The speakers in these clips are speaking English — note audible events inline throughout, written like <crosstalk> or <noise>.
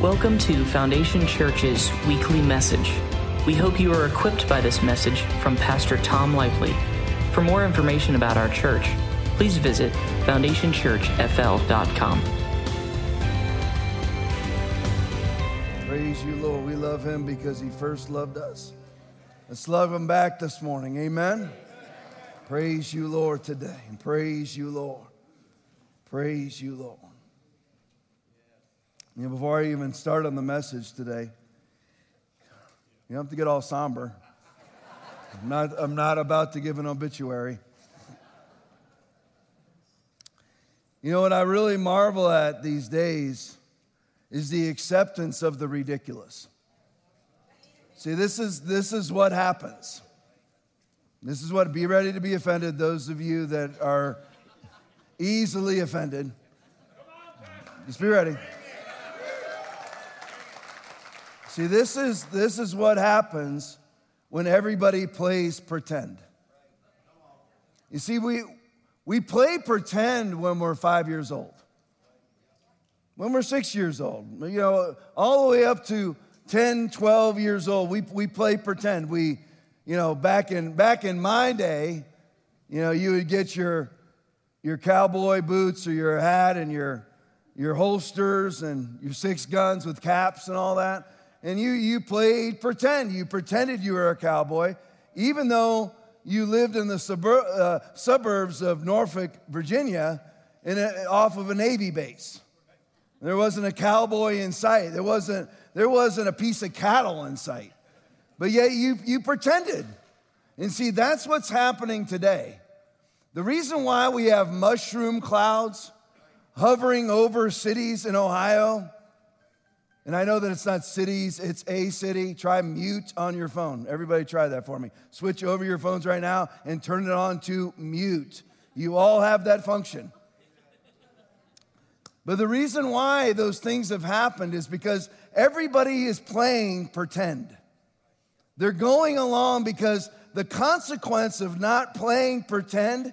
Welcome to Foundation Church's weekly message. We hope you are equipped by this message from Pastor Tom Lively. For more information about our church, please visit foundationchurchfl.com. Praise you, Lord. We love him because he first loved us. Let's love him back this morning. Amen. Praise you, Lord, today. And praise you, Lord. Praise you, Lord. You know, before I even start on the message today, you don't have to get all somber. I'm not, I'm not about to give an obituary. You know what I really marvel at these days is the acceptance of the ridiculous. See, this is, this is what happens. This is what, be ready to be offended, those of you that are easily offended. Just be ready. See, this is, this is what happens when everybody plays pretend. You see, we, we play pretend when we're five years old, when we're six years old, you know, all the way up to 10, 12 years old, we, we play pretend. We, you know, back in, back in my day, you know, you would get your, your cowboy boots or your hat and your, your holsters and your six guns with caps and all that and you, you played pretend. You pretended you were a cowboy, even though you lived in the uh, suburbs of Norfolk, Virginia, in a, off of a Navy base. There wasn't a cowboy in sight. There wasn't, there wasn't a piece of cattle in sight. But yet you, you pretended. And see, that's what's happening today. The reason why we have mushroom clouds hovering over cities in Ohio and I know that it's not cities, it's a city. Try mute on your phone. Everybody try that for me. Switch over your phones right now and turn it on to mute. You all have that function. But the reason why those things have happened is because everybody is playing pretend. They're going along because the consequence of not playing pretend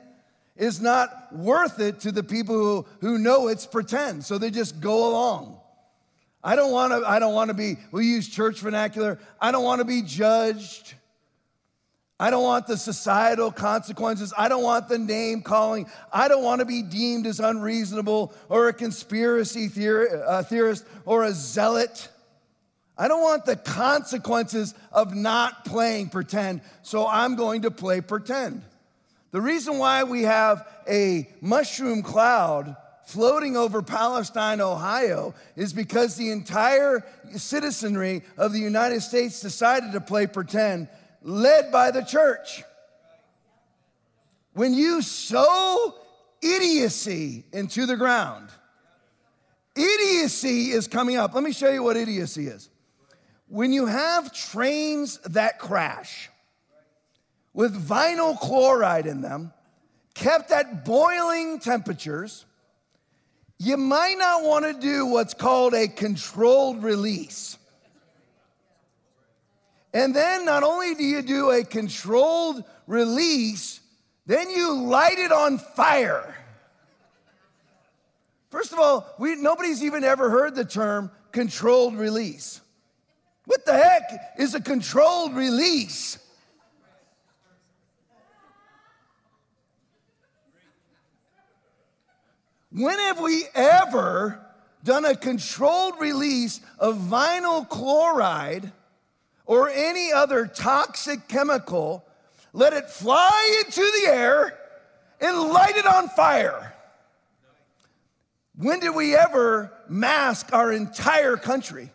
is not worth it to the people who, who know it's pretend. So they just go along. I don't want to I don't want to be we use church vernacular. I don't want to be judged. I don't want the societal consequences. I don't want the name calling. I don't want to be deemed as unreasonable or a conspiracy uh, theorist or a zealot. I don't want the consequences of not playing pretend, so I'm going to play pretend. The reason why we have a mushroom cloud floating over Palestine, Ohio, is because the entire citizenry of the United States decided to play pretend, led by the church. When you sow idiocy into the ground, idiocy is coming up. Let me show you what idiocy is. When you have trains that crash with vinyl chloride in them, kept at boiling temperatures, you might not want to do what's called a controlled release. And then not only do you do a controlled release, then you light it on fire. First of all, we, nobody's even ever heard the term controlled release. What the heck is a controlled release? When have we ever done a controlled release of vinyl chloride or any other toxic chemical, let it fly into the air and light it on fire? When did we ever mask our entire country?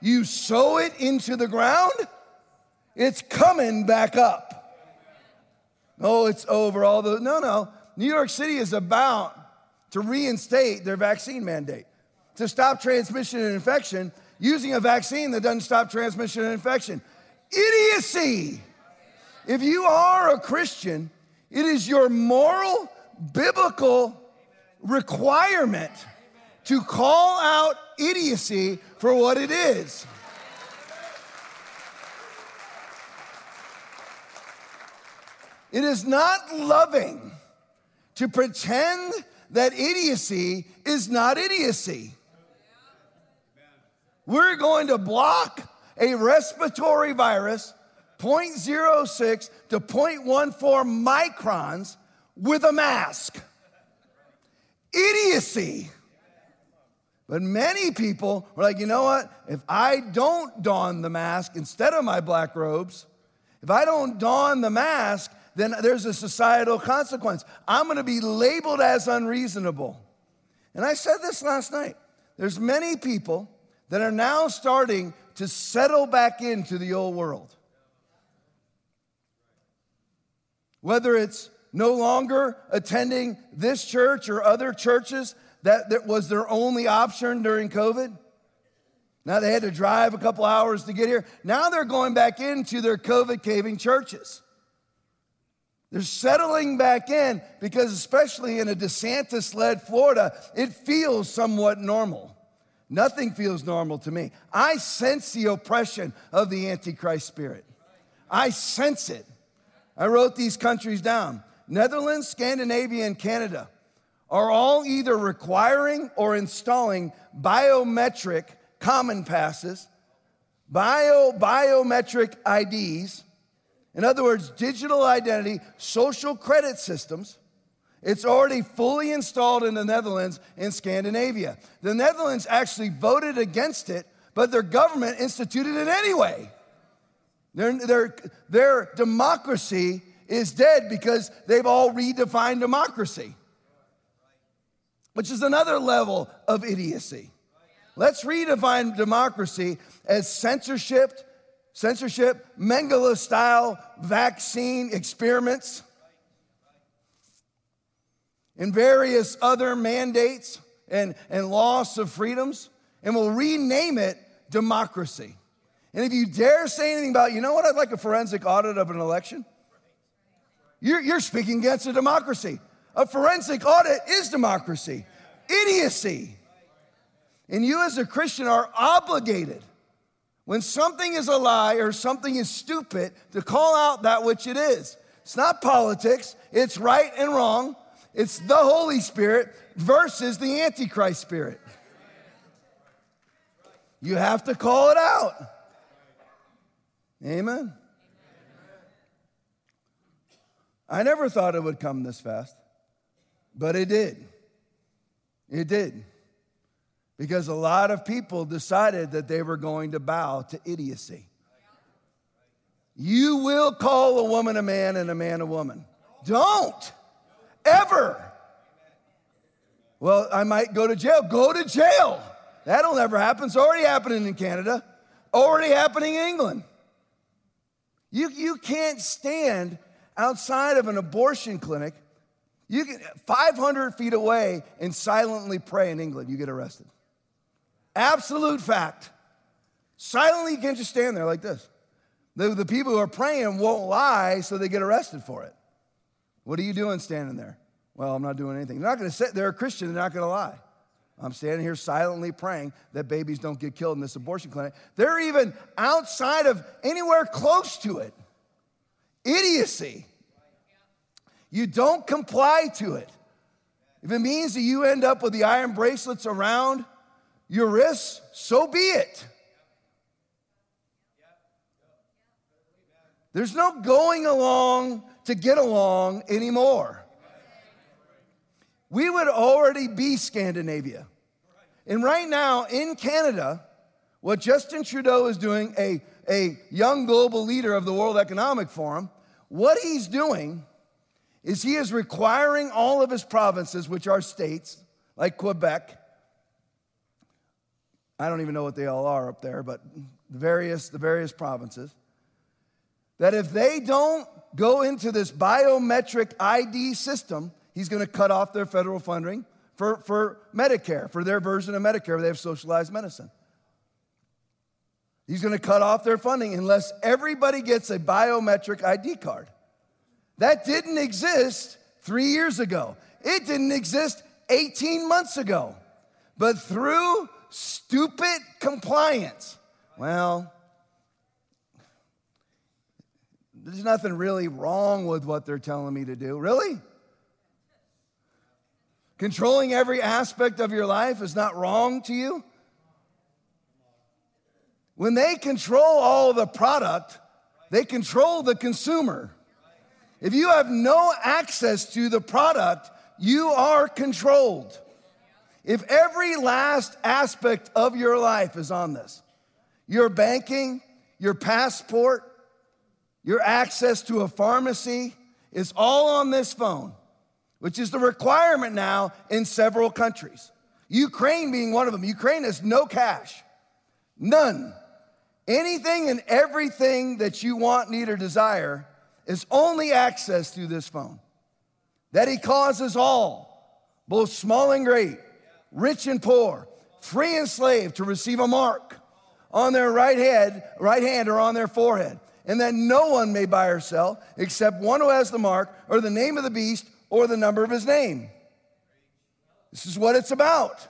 You sow it into the ground, it's coming back up. Oh, it's over all the. No, no. New York City is about to reinstate their vaccine mandate, to stop transmission and infection using a vaccine that doesn't stop transmission and infection. Idiocy! If you are a Christian, it is your moral, biblical requirement to call out idiocy for what it is. It is not loving to pretend that idiocy is not idiocy. We're going to block a respiratory virus 0.06 to 0.14 microns with a mask. Idiocy. But many people were like, you know what? If I don't don the mask instead of my black robes, if I don't don the mask, then there's a societal consequence. I'm going to be labeled as unreasonable. And I said this last night. There's many people that are now starting to settle back into the old world. Whether it's no longer attending this church or other churches that, that was their only option during COVID. Now they had to drive a couple hours to get here. Now they're going back into their COVID caving churches. They're settling back in because, especially in a DeSantis led Florida, it feels somewhat normal. Nothing feels normal to me. I sense the oppression of the Antichrist spirit. I sense it. I wrote these countries down Netherlands, Scandinavia, and Canada are all either requiring or installing biometric common passes, bio, biometric IDs, in other words, digital identity, social credit systems. It's already fully installed in the Netherlands and Scandinavia. The Netherlands actually voted against it, but their government instituted it anyway. Their, their, their democracy is dead because they've all redefined democracy, which is another level of idiocy. Let's redefine democracy as censorship, censorship, Mengele style vaccine experiments, and various other mandates and, and loss of freedoms, and we'll rename it democracy. And if you dare say anything about, you know what, I'd like a forensic audit of an election, you're, you're speaking against a democracy. A forensic audit is democracy. Idiocy. And you, as a Christian, are obligated when something is a lie or something is stupid to call out that which it is. It's not politics, it's right and wrong. It's the Holy Spirit versus the Antichrist spirit. You have to call it out. Amen. I never thought it would come this fast, but it did. It did. Because a lot of people decided that they were going to bow to idiocy. You will call a woman a man and a man a woman. Don't ever. Well, I might go to jail. Go to jail. That'll never happen. It's already happening in Canada, already happening in England. You, you can't stand outside of an abortion clinic, you can 500 feet away and silently pray in England, you get arrested. Absolute fact. Silently, you can't just stand there like this. The, the people who are praying won't lie, so they get arrested for it. What are you doing standing there? Well, I'm not doing anything. They're not going to sit there, a Christian, they're not going to lie. I'm standing here silently praying that babies don't get killed in this abortion clinic. They're even outside of anywhere close to it. Idiocy. You don't comply to it. If it means that you end up with the iron bracelets around your wrists, so be it. There's no going along to get along anymore. We would already be Scandinavia. And right now in Canada, what Justin Trudeau is doing, a, a young global leader of the World Economic Forum, what he's doing is he is requiring all of his provinces, which are states, like Quebec, I don't even know what they all are up there, but the various, the various provinces, that if they don't go into this biometric ID system, he's going to cut off their federal funding for, for Medicare, for their version of Medicare, they have socialized medicine. He's going to cut off their funding unless everybody gets a biometric ID card. That didn't exist three years ago. It didn't exist 18 months ago. But through stupid compliance, well, there's nothing really wrong with what they're telling me to do. Really? Controlling every aspect of your life is not wrong to you? When they control all the product, they control the consumer. If you have no access to the product, you are controlled. If every last aspect of your life is on this, your banking, your passport, your access to a pharmacy is all on this phone, which is the requirement now in several countries. Ukraine being one of them. Ukraine has no cash, none. Anything and everything that you want, need, or desire is only accessed through this phone. That he causes all, both small and great, rich and poor, free and slave, to receive a mark on their right head, right hand, or on their forehead, and that no one may buy or sell except one who has the mark, or the name of the beast, or the number of his name. This is what it's about.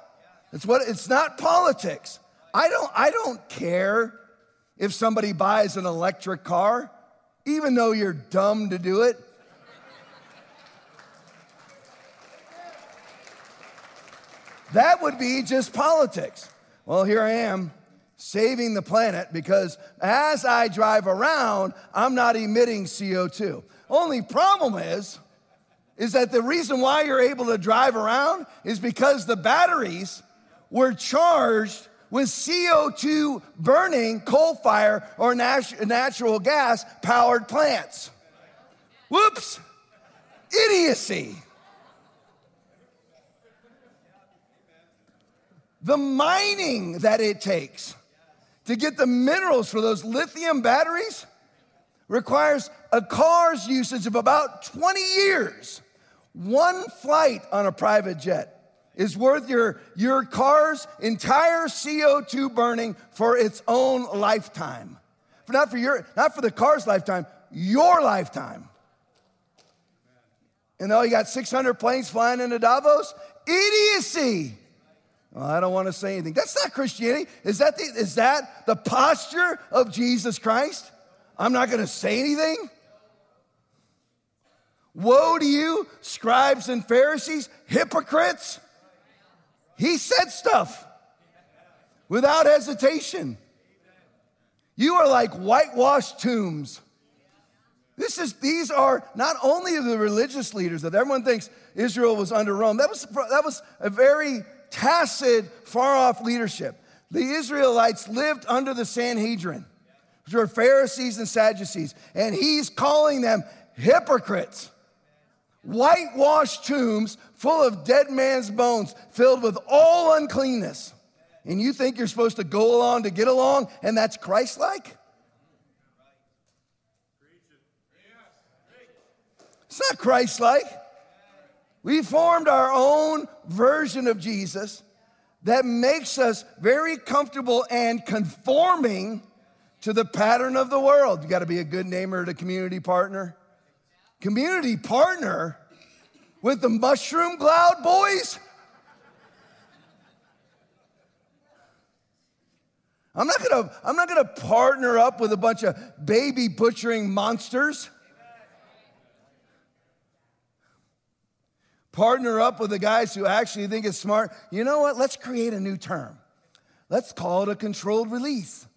It's what it's not politics. I don't I don't care if somebody buys an electric car even though you're dumb to do it. That would be just politics. Well, here I am saving the planet because as I drive around, I'm not emitting CO2. Only problem is, is that the reason why you're able to drive around is because the batteries were charged with CO2 burning coal fire or nat- natural gas powered plants. Whoops, idiocy. The mining that it takes to get the minerals for those lithium batteries requires a car's usage of about 20 years. One flight on a private jet is worth your, your car's entire CO2 burning for its own lifetime. Not for your, not for the car's lifetime, your lifetime. And though you got 600 planes flying into Davos, idiocy. Well, I don't want to say anything. That's not Christianity. Is that the, is that the posture of Jesus Christ? I'm not going to say anything. Woe to you, scribes and Pharisees, hypocrites. He said stuff without hesitation. You are like whitewashed tombs. This is, these are not only the religious leaders that everyone thinks Israel was under Rome. That was, that was a very tacit, far off leadership. The Israelites lived under the Sanhedrin, which were Pharisees and Sadducees, and he's calling them hypocrites whitewashed tombs full of dead man's bones, filled with all uncleanness. And you think you're supposed to go along to get along, and that's Christ like? It's not Christ like. We formed our own version of Jesus that makes us very comfortable and conforming to the pattern of the world. You got to be a good neighbor to community partner community partner with the Mushroom Cloud Boys? I'm not gonna, I'm not gonna partner up with a bunch of baby butchering monsters. Partner up with the guys who actually think it's smart. You know what? Let's create a new term. Let's call it a controlled release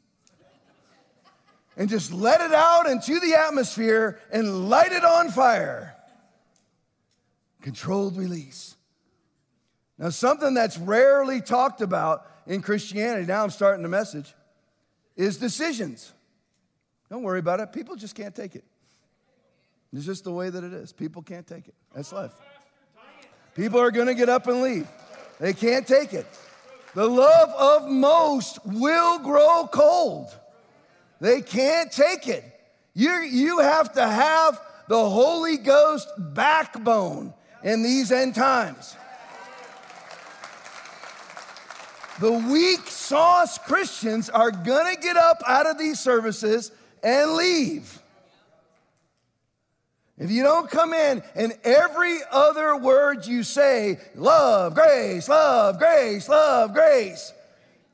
and just let it out into the atmosphere and light it on fire. Controlled release. Now, something that's rarely talked about in Christianity, now I'm starting the message, is decisions. Don't worry about it. People just can't take it. It's just the way that it is. People can't take it. That's life. People are going to get up and leave. They can't take it. The love of most will grow cold. They can't take it. You, you have to have the Holy Ghost backbone in these end times. The weak sauce Christians are gonna get up out of these services and leave. If you don't come in and every other word you say, love, grace, love, grace, love, grace,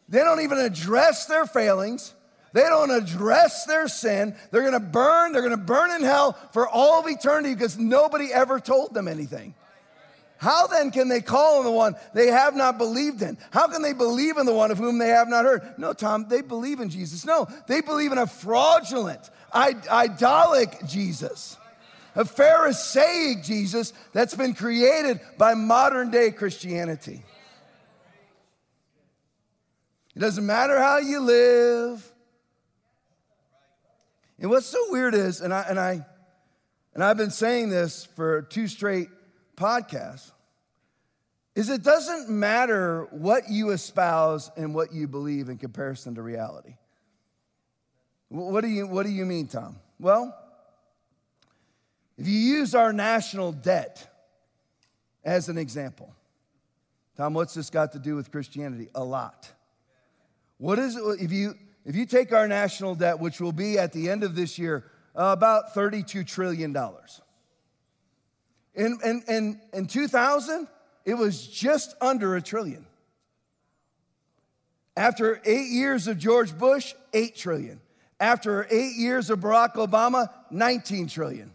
they don't even address their failings. They don't address their sin. They're going to burn. They're going to burn in hell for all of eternity because nobody ever told them anything. How then can they call on the one they have not believed in? How can they believe in the one of whom they have not heard? No, Tom, they believe in Jesus. No, they believe in a fraudulent, idolic Jesus, a Pharisaic Jesus that's been created by modern day Christianity. It doesn't matter how you live. And what's so weird is, and I and I and I've been saying this for two straight podcasts, is it doesn't matter what you espouse and what you believe in comparison to reality. What do you, what do you mean, Tom? Well, if you use our national debt as an example, Tom, what's this got to do with Christianity? A lot. What is it, if you, if you take our national debt, which will be at the end of this year uh, about $32 trillion. In, in, in, in 2000, it was just under a trillion. After eight years of George Bush, 8 trillion. After eight years of Barack Obama, 19 trillion.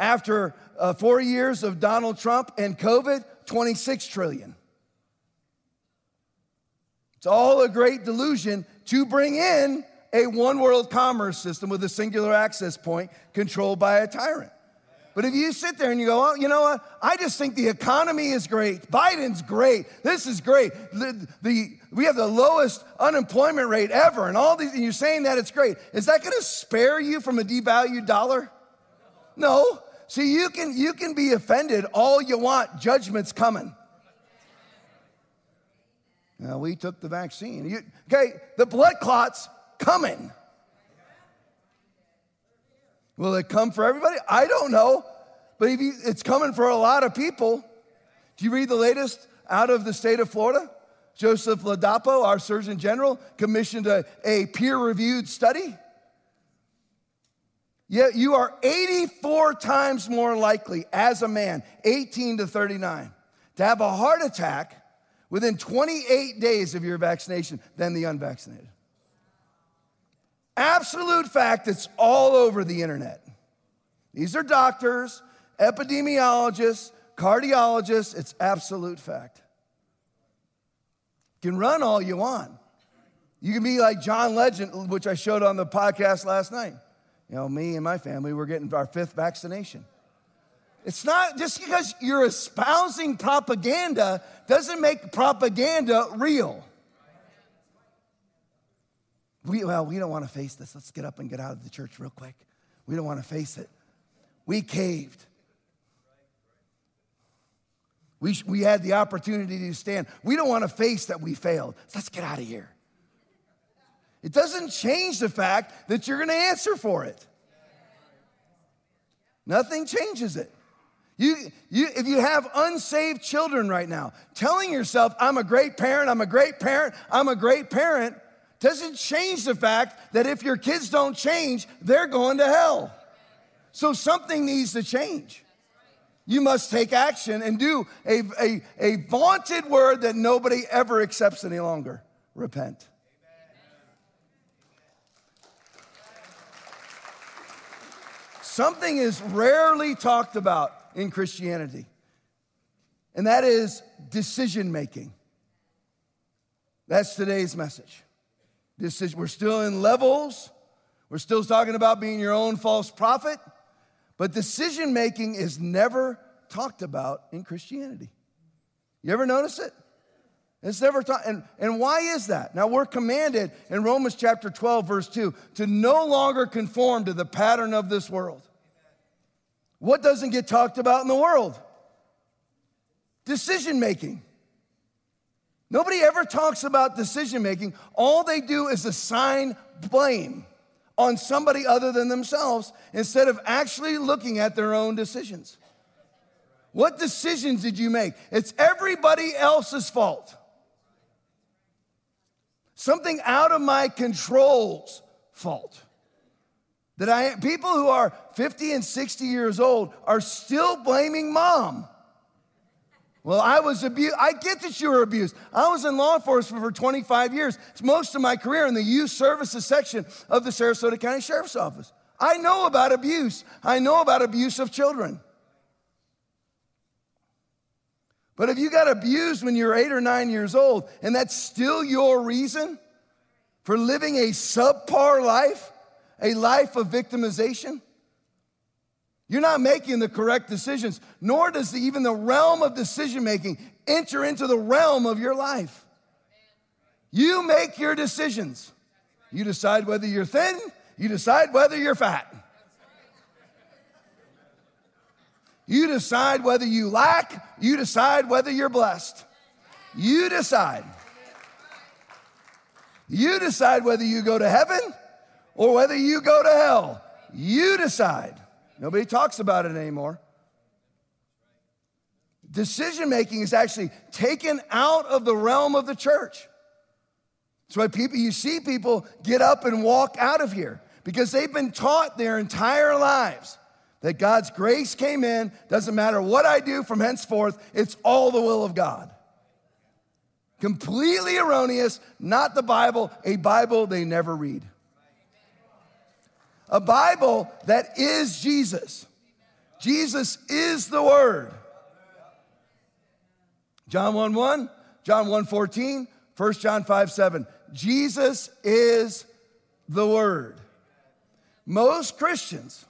After uh, four years of Donald Trump and COVID, 26 trillion. It's all a great delusion to bring in a one world commerce system with a singular access point controlled by a tyrant. But if you sit there and you go, oh, you know what? I just think the economy is great. Biden's great. This is great. The, the, we have the lowest unemployment rate ever, and all these, and you're saying that it's great. Is that going to spare you from a devalued dollar? No. See, you can, you can be offended all you want. Judgment's coming. Now, we took the vaccine. You, okay, the blood clots coming. Will it come for everybody? I don't know. But you, it's coming for a lot of people. Do you read the latest out of the state of Florida? Joseph Ladapo, our Surgeon General, commissioned a, a peer reviewed study. Yet you are 84 times more likely as a man, 18 to 39, to have a heart attack within 28 days of your vaccination than the unvaccinated. Absolute fact, it's all over the internet. These are doctors, epidemiologists, cardiologists. It's absolute fact. You can run all you want. You can be like John Legend, which I showed on the podcast last night. You know, me and my family, we're getting our fifth vaccination. It's not just because you're espousing propaganda doesn't make propaganda real. We, well, we don't want to face this. Let's get up and get out of the church real quick. We don't want to face it. We caved. We, we had the opportunity to stand. We don't want to face that we failed. Let's get out of here. It doesn't change the fact that you're going to answer for it. Nothing changes it. You, you, if you have unsaved children right now, telling yourself, I'm a great parent, I'm a great parent, I'm a great parent, doesn't change the fact that if your kids don't change, they're going to hell. So something needs to change. You must take action and do a, a, a vaunted word that nobody ever accepts any longer repent. Something is rarely talked about in Christianity, and that is decision making. That's today's message. Decision. We're still in levels, we're still talking about being your own false prophet. But decision making is never talked about in Christianity. You ever notice it? It's never taught. And, and why is that? Now, we're commanded in Romans chapter 12, verse 2, to no longer conform to the pattern of this world. What doesn't get talked about in the world? Decision making. Nobody ever talks about decision making. All they do is assign blame on somebody other than themselves instead of actually looking at their own decisions. What decisions did you make? It's everybody else's fault. Something out of my control's fault. That I people who are 50 and 60 years old are still blaming mom well, I was abused. I get that you were abused. I was in law enforcement for 25 years. It's most of my career in the youth services section of the Sarasota County Sheriff's Office. I know about abuse. I know about abuse of children. But if you got abused when you're eight or nine years old, and that's still your reason for living a subpar life, a life of victimization, you're not making the correct decisions, nor does the, even the realm of decision making enter into the realm of your life. You make your decisions. You decide whether you're thin, you decide whether you're fat. You decide whether you lack, you decide whether you're blessed. You decide. You decide whether you go to heaven or whether you go to hell. You decide. Nobody talks about it anymore. Decision making is actually taken out of the realm of the church. That's why people, you see people get up and walk out of here because they've been taught their entire lives that God's grace came in, doesn't matter what I do from henceforth, it's all the will of God. Completely erroneous, not the Bible, a Bible they never read. A Bible that is Jesus. Jesus is the Word. John 1 1, John 1 14, 1 John 5 7. Jesus is the Word. Most Christians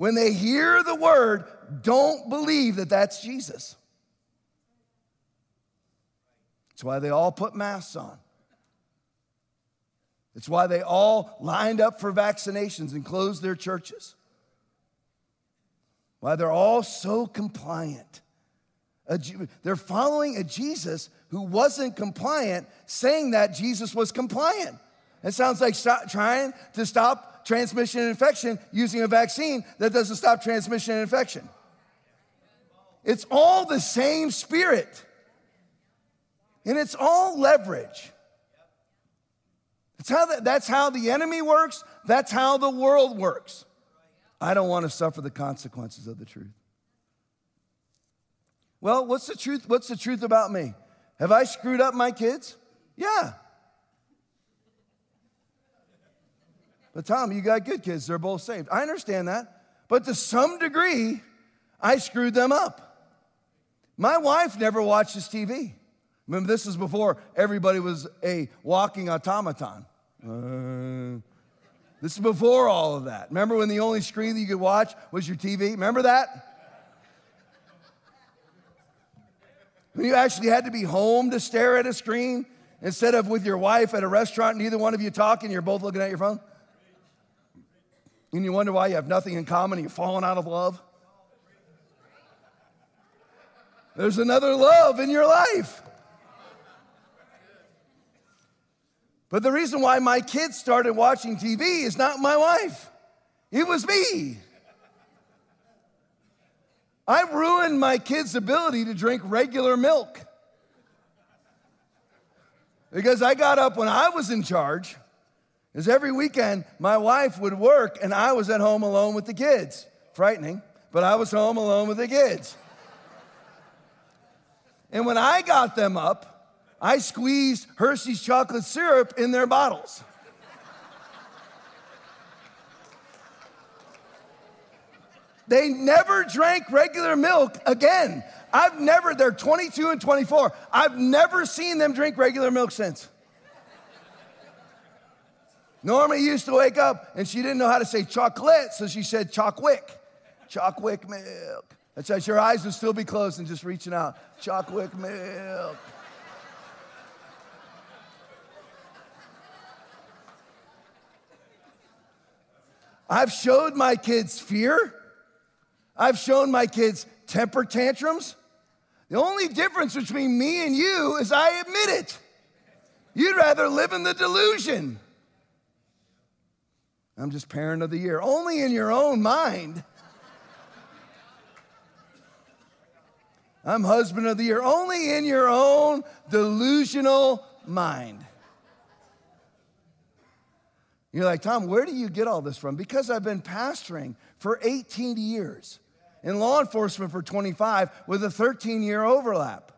when they hear the word, don't believe that that's Jesus. That's why they all put masks on. It's why they all lined up for vaccinations and closed their churches. Why they're all so compliant. They're following a Jesus who wasn't compliant, saying that Jesus was compliant. It sounds like trying to stop transmission and infection using a vaccine that doesn't stop transmission and infection. It's all the same spirit. And it's all leverage. That's how, the, that's how the enemy works. That's how the world works. I don't want to suffer the consequences of the truth. Well, what's the truth? What's the truth about me? Have I screwed up my kids? Yeah. But Tom, you got good kids. They're both saved. I understand that. But to some degree, I screwed them up. My wife never watches TV. Remember, this is before everybody was a walking automaton. Uh, this is before all of that. Remember when the only screen that you could watch was your TV? Remember that? When you actually had to be home to stare at a screen instead of with your wife at a restaurant, neither one of you talking, you're both looking at your phone? And you wonder why you have nothing in common and you're falling out of love? There's another love in your life. But the reason why my kids started watching TV is not my wife, it was me. I ruined my kids' ability to drink regular milk. Because I got up when I was in charge is every weekend my wife would work and I was at home alone with the kids. Frightening, but I was home alone with the kids. and when I got them up, I squeezed Hershey's chocolate syrup in their bottles. they never drank regular milk again. I've never, they're 22 and 24. I've never seen them drink regular milk since. Norma used to wake up and she didn't know how to say chocolate, so she said chalkwick. Chalkwick milk. That's why your eyes would still be closed and just reaching out. Chalkwick milk. I've showed my kids fear. I've shown my kids temper tantrums. The only difference between me and you is I admit it. You'd rather live in the delusion. I'm just parent of the year. Only in your own mind. I'm husband of the year. Only in your own delusional mind. You're like, Tom, where do you get all this from? Because I've been pastoring for 18 years, in law enforcement for 25, with a 13 year overlap.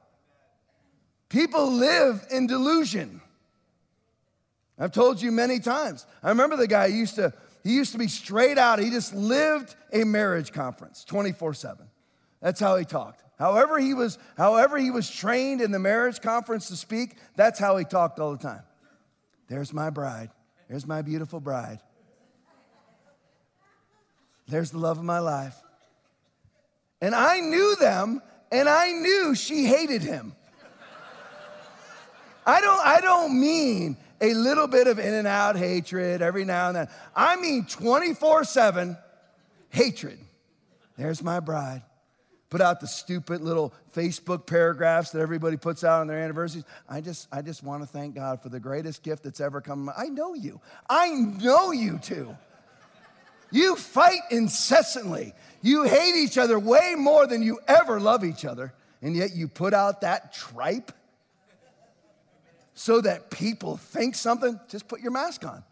People live in delusion. I've told you many times. I remember the guy used to, he used to be straight out. He just lived a marriage conference 24 7. That's how he talked. However he was, however he was trained in the marriage conference to speak, that's how he talked all the time. There's my bride. There's my beautiful bride. There's the love of my life. And I knew them, and I knew she hated him. I don't, I don't mean a little bit of in and out hatred every now and then. I mean 24 7 hatred. There's my bride. Put out the stupid little Facebook paragraphs that everybody puts out on their anniversaries. I just, I just want to thank God for the greatest gift that's ever come. I know you. I know you too. You fight incessantly. You hate each other way more than you ever love each other. And yet you put out that tripe so that people think something. Just put your mask on.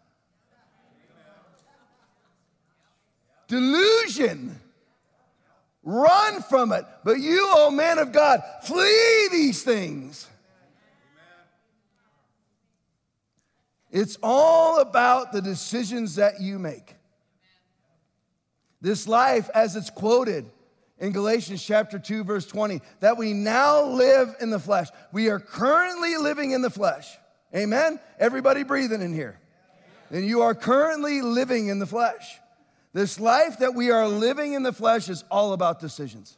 Delusion. Run from it. But you, oh man of God, flee these things. It's all about the decisions that you make. This life, as it's quoted in Galatians chapter 2, verse 20, that we now live in the flesh. We are currently living in the flesh. Amen? Everybody breathing in here. And you are currently living in the flesh. This life that we are living in the flesh is all about decisions.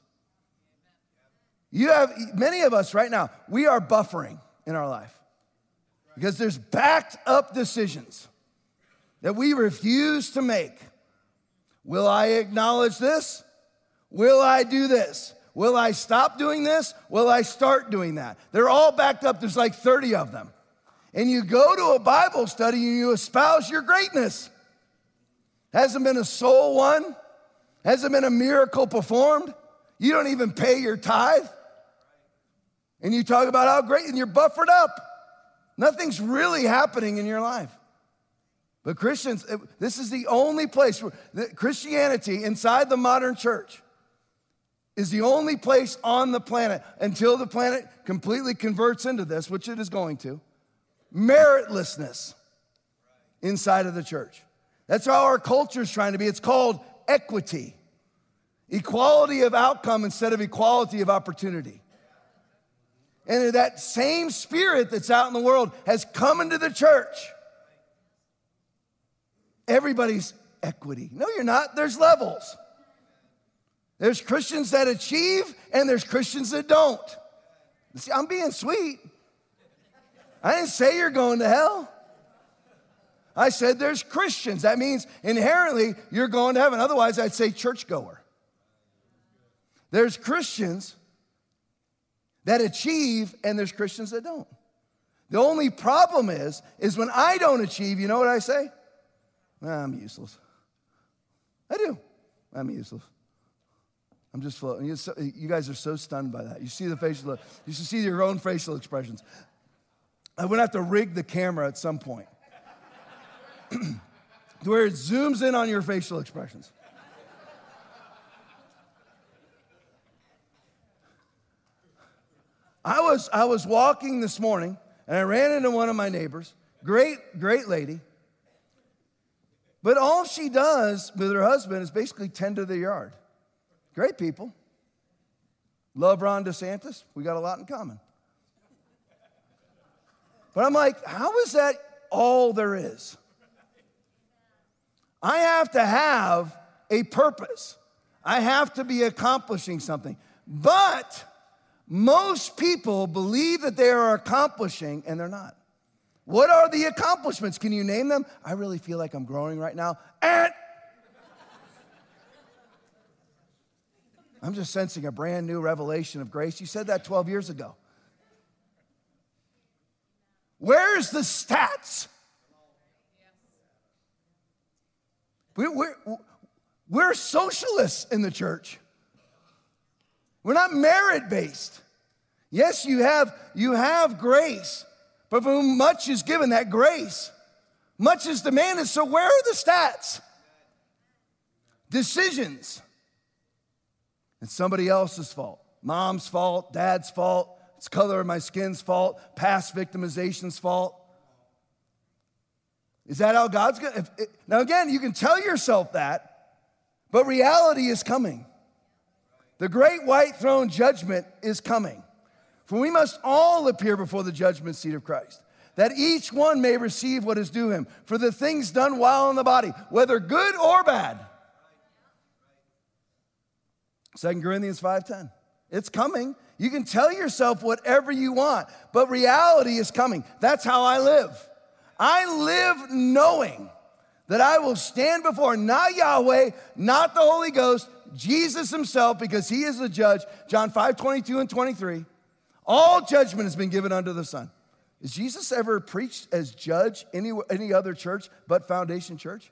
You have, many of us right now, we are buffering in our life because there's backed up decisions that we refuse to make. Will I acknowledge this? Will I do this? Will I stop doing this? Will I start doing that? They're all backed up. There's like 30 of them. And you go to a Bible study and you espouse your greatness. Hasn't been a soul won, hasn't been a miracle performed. You don't even pay your tithe. And you talk about how great, and you're buffered up. Nothing's really happening in your life. But Christians, this is the only place where Christianity inside the modern church is the only place on the planet until the planet completely converts into this, which it is going to. Meritlessness inside of the church. That's how our culture is trying to be. It's called equity, equality of outcome instead of equality of opportunity. And that same spirit that's out in the world has come into the church. Everybody's equity. No, you're not. There's levels. There's Christians that achieve, and there's Christians that don't. See, I'm being sweet. I didn't say you're going to hell. I said there's Christians. That means inherently you're going to heaven. Otherwise, I'd say churchgoer. There's Christians that achieve, and there's Christians that don't. The only problem is, is when I don't achieve, you know what I say? I'm useless. I do. I'm useless. I'm just floating. You guys are so stunned by that. You see the facial, you should see your own facial expressions. I'm gonna have to rig the camera at some point <clears throat> where it zooms in on your facial expressions. I was, I was walking this morning and I ran into one of my neighbors, great, great lady. But all she does with her husband is basically tend to the yard. Great people. Love Ron DeSantis. We got a lot in common. But I'm like, how is that all there is? I have to have a purpose. I have to be accomplishing something. But most people believe that they are accomplishing and they're not. What are the accomplishments? Can you name them? I really feel like I'm growing right now. And I'm just sensing a brand new revelation of grace. You said that 12 years ago. Where's the stats? We're, we're, we're socialists in the church. We're not merit based. Yes, you have, you have grace, but for whom much is given, that grace, much is demanded. So, where are the stats? Decisions. It's somebody else's fault. Mom's fault, dad's fault, it's color of my skin's fault, past victimization's fault. Is that how God's going to? Now, again, you can tell yourself that, but reality is coming. The great white throne judgment is coming. For we must all appear before the judgment seat of Christ, that each one may receive what is due him for the things done while in the body, whether good or bad. 2 Corinthians 5:10. It's coming. You can tell yourself whatever you want, but reality is coming. That's how I live. I live knowing that I will stand before not Yahweh, not the Holy Ghost, Jesus himself, because he is the judge. John 5 22 and 23. All judgment has been given unto the Son. Is Jesus ever preached as judge any, any other church but Foundation Church?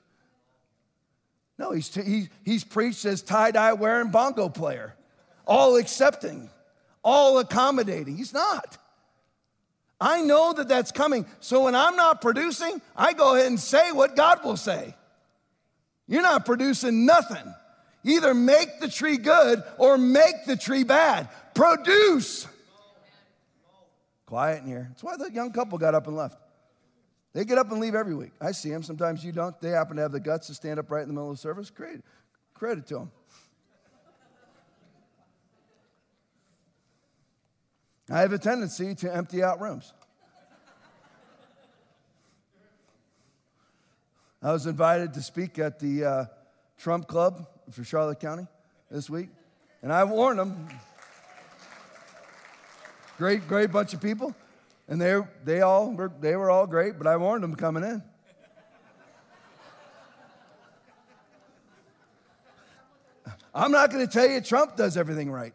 No, he's, t- he, he's preached as tie dye wearing bongo player, all accepting, all accommodating. He's not. I know that that's coming. So when I'm not producing, I go ahead and say what God will say. You're not producing nothing. Either make the tree good or make the tree bad. Produce. Quiet in here. That's why the young couple got up and left. They get up and leave every week. I see them. Sometimes you don't. They happen to have the guts to stand up right in the middle of the service. Great. Credit to them. I have a tendency to empty out rooms. I was invited to speak at the uh, Trump Club for Charlotte County this week, and I warned them. Great, great bunch of people. And they, they, all were, they were all great, but I warned them coming in. I'm not going to tell you Trump does everything right,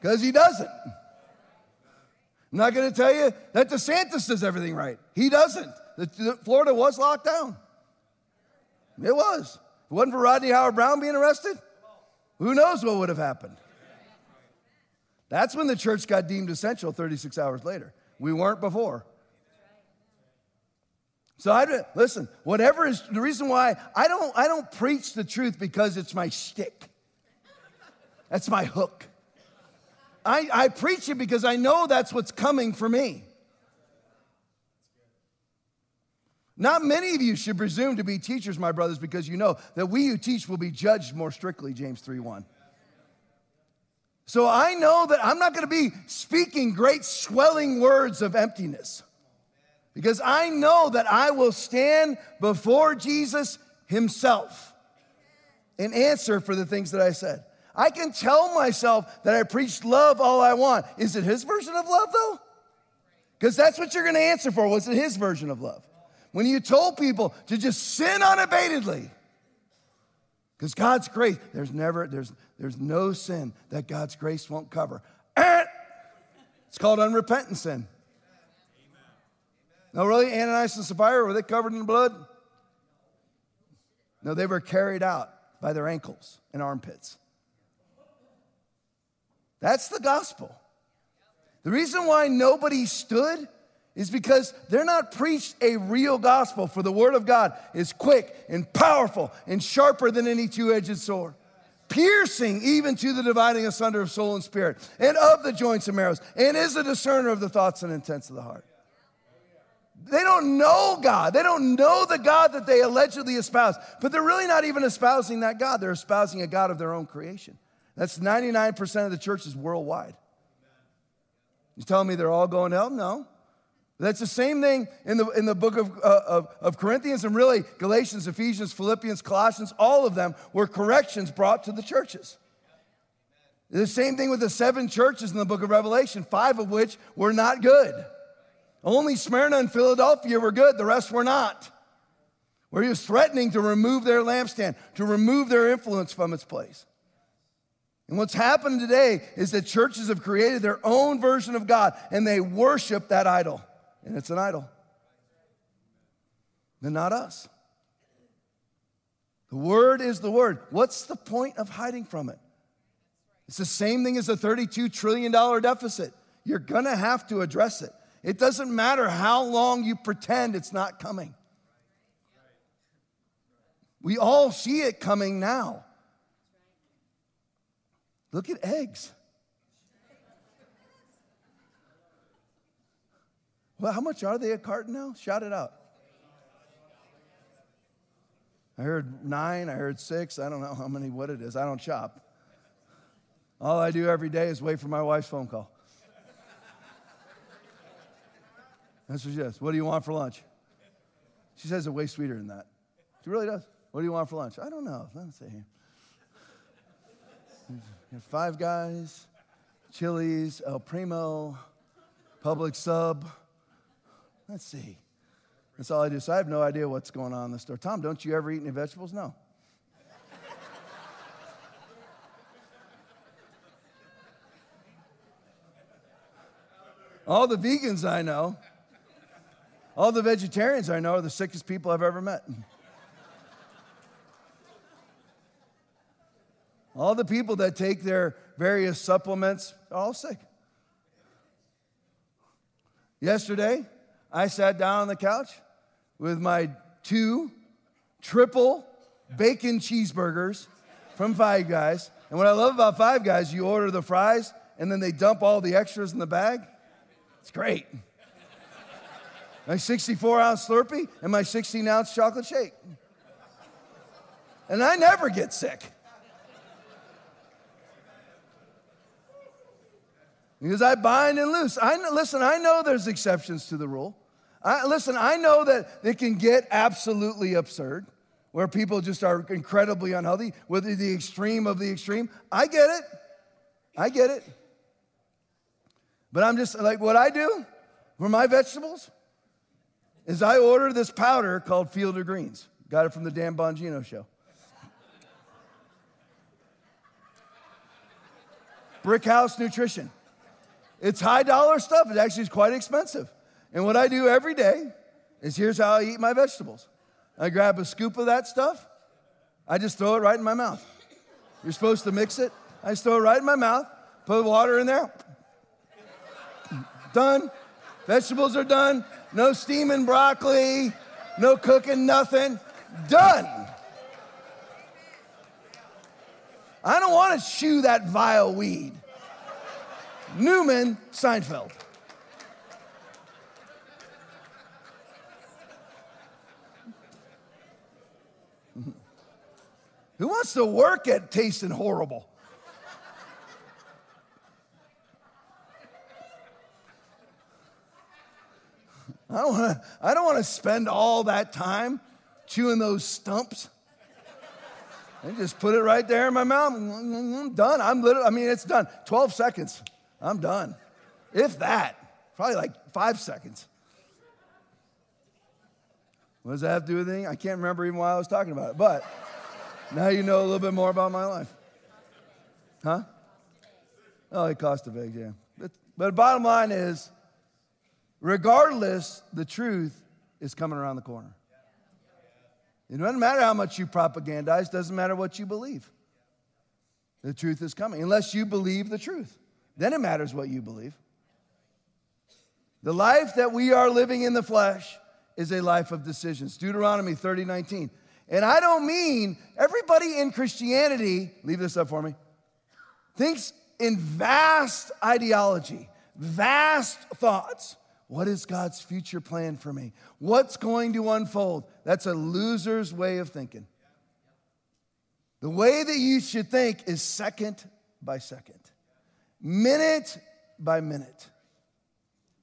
because he doesn't. I'm not going to tell you that DeSantis does everything right. He doesn't. The, the, Florida was locked down. It was. If it wasn't for Rodney Howard-Browne being arrested, who knows what would have happened? That's when the church got deemed essential 36 hours later. We weren't before. So I listen, whatever is the reason why I don't I don't preach the truth because it's my stick. That's my hook. I, I preach it because I know that's what's coming for me. Not many of you should presume to be teachers, my brothers, because you know that we who teach will be judged more strictly, James 3 1. So I know that I'm not going to be speaking great swelling words of emptiness because I know that I will stand before Jesus himself and answer for the things that I said. I can tell myself that I preached love all I want. Is it his version of love though? Because that's what you're going to answer for. Was it his version of love? When you told people to just sin unabatedly, because God's grace, there's never, there's, there's no sin that God's grace won't cover. Eh! It's called unrepentant sin. No, really, Ananias and Sapphira, were they covered in blood? No, they were carried out by their ankles and armpits. That's the gospel. The reason why nobody stood is because they're not preached a real gospel, for the word of God is quick and powerful and sharper than any two edged sword, piercing even to the dividing asunder of soul and spirit, and of the joints and marrows, and is a discerner of the thoughts and intents of the heart. They don't know God. They don't know the God that they allegedly espouse, but they're really not even espousing that God. They're espousing a God of their own creation. That's 99% of the churches worldwide. You telling me they're all going to hell? No. That's the same thing in the, in the book of, uh, of, of, Corinthians and really Galatians, Ephesians, Philippians, Colossians, all of them were corrections brought to the churches. The same thing with the seven churches in the book of Revelation, five of which were not good. Only Smyrna and Philadelphia were good, the rest were not. Where he was threatening to remove their lampstand, to remove their influence from its place. And what's happened today is that churches have created their own version of God and they worship that idol and it's an idol. Then not us. The word is the word. What's the point of hiding from it? It's the same thing as a $32 trillion deficit. You're gonna have to address it. It doesn't matter how long you pretend it's not coming. We all see it coming now. Look at eggs. Well, how much are they a carton now? Shout it out. I heard nine, I heard six. I don't know how many, what it is. I don't shop. All I do every day is wait for my wife's phone call. That's what she does. What do you want for lunch? She says it way sweeter than that. She really does. What do you want for lunch? I don't know. Let's see. here. Five Guys, Chili's, El Primo, Publix Sub. Let's see. That's all I do. So I have no idea what's going on in the store. Tom, don't you ever eat any vegetables? No. all the vegans I know, all the vegetarians I know are the sickest people I've ever met. All the people that take their various supplements are all sick. Yesterday, I sat down on the couch with my two triple bacon cheeseburgers from Five Guys. And what I love about Five Guys, you order the fries and then they dump all the extras in the bag. It's great. My 64 ounce Slurpee and my 16 ounce chocolate shake. And I never get sick. Because I bind and loose. I listen, I know there's exceptions to the rule. I, listen, I know that it can get absolutely absurd where people just are incredibly unhealthy, with the extreme of the extreme. I get it. I get it. But I'm just like, what I do for my vegetables is I order this powder called Field of Greens. Got it from the Dan Bongino show. <laughs> Brick House Nutrition. It's high dollar stuff. It actually is quite expensive. And what I do every day is here's how I eat my vegetables. I grab a scoop of that stuff, I just throw it right in my mouth. You're supposed to mix it. I just throw it right in my mouth, put water in there. Done. Vegetables are done. No steaming broccoli, no cooking nothing. Done. I don't want to chew that vile weed. Newman Seinfeld. <laughs> Who wants to work at tasting horrible? <laughs> I don't want to I don't want to spend all that time chewing those stumps. I just put it right there in my mouth. I'm done. I'm literally, I mean, it's done. 12 seconds. I'm done. If that, probably like five seconds. What does that have to do with anything? I can't remember even why I was talking about it, but now you know a little bit more about my life. Huh? Oh, it cost a eggs, yeah. But, but bottom line is, regardless, the truth is coming around the corner. It doesn't matter how much you propagandize, doesn't matter what you believe. The truth is coming, unless you believe the truth. Then it matters what you believe. The life that we are living in the flesh is a life of decisions. Deuteronomy 30, 19. And I don't mean everybody in Christianity, leave this up for me, thinks in vast ideology, vast thoughts. What is God's future plan for me? What's going to unfold? That's a loser's way of thinking. The way that you should think is second by second minute by minute.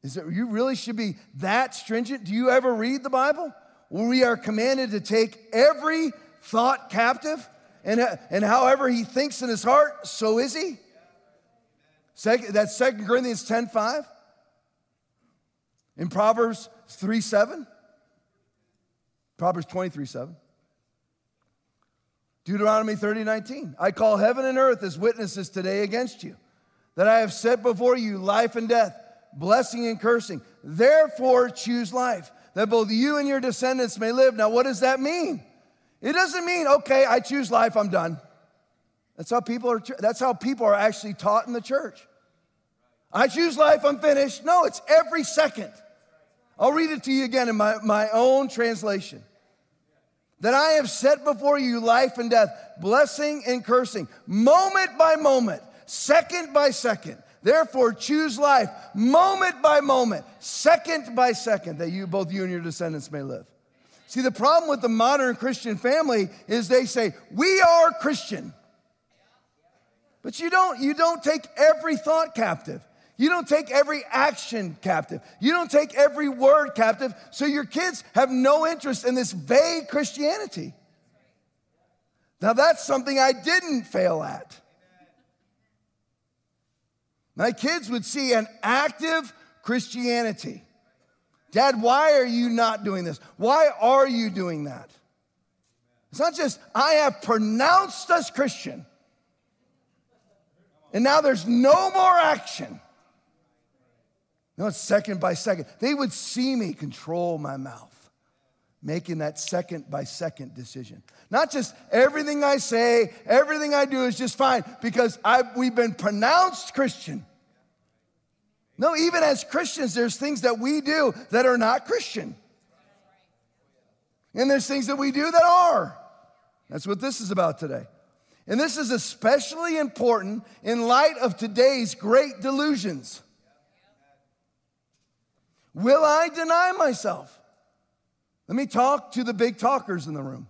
Is it, you really should be that stringent? Do you ever read the Bible? We are commanded to take every thought captive, and, and however he thinks in his heart, so is he. Second, that's 2 Corinthians 10 5. In Proverbs 3 7. Proverbs 23 7. Deuteronomy 30 19. I call heaven and earth as witnesses today against you that I have set before you life and death, blessing and cursing. Therefore, choose life, that both you and your descendants may live. Now, what does that mean? It doesn't mean, okay, I choose life, I'm done. That's how people are, that's how people are actually taught in the church. I choose life, I'm finished. No, it's every second. I'll read it to you again in my, my own translation. That I have set before you life and death, blessing and cursing, moment by moment second by second. Therefore, choose life moment by moment, second by second, that you, both you and your descendants may live. See, the problem with the modern Christian family is they say, We are Christian. But you don't, you don't take every thought captive. You don't take every action captive. You don't take every word captive. So your kids have no interest in this vague Christianity. Now, that's something I didn't fail at. My kids would see an active Christianity. Dad, why are you not doing this? Why are you doing that? It's not just, I have pronounced us Christian, and now there's no more action. No, it's second by second. They would see me control my mouth, making that second by second decision. Not just everything I say, everything I do is just fine because I, we've been pronounced Christian. No, even as Christians, there's things that we do that are not Christian. And there's things that we do that are. That's what this is about today. And this is especially important in light of today's great delusions. Will I deny myself? Let me talk to the big talkers in the room.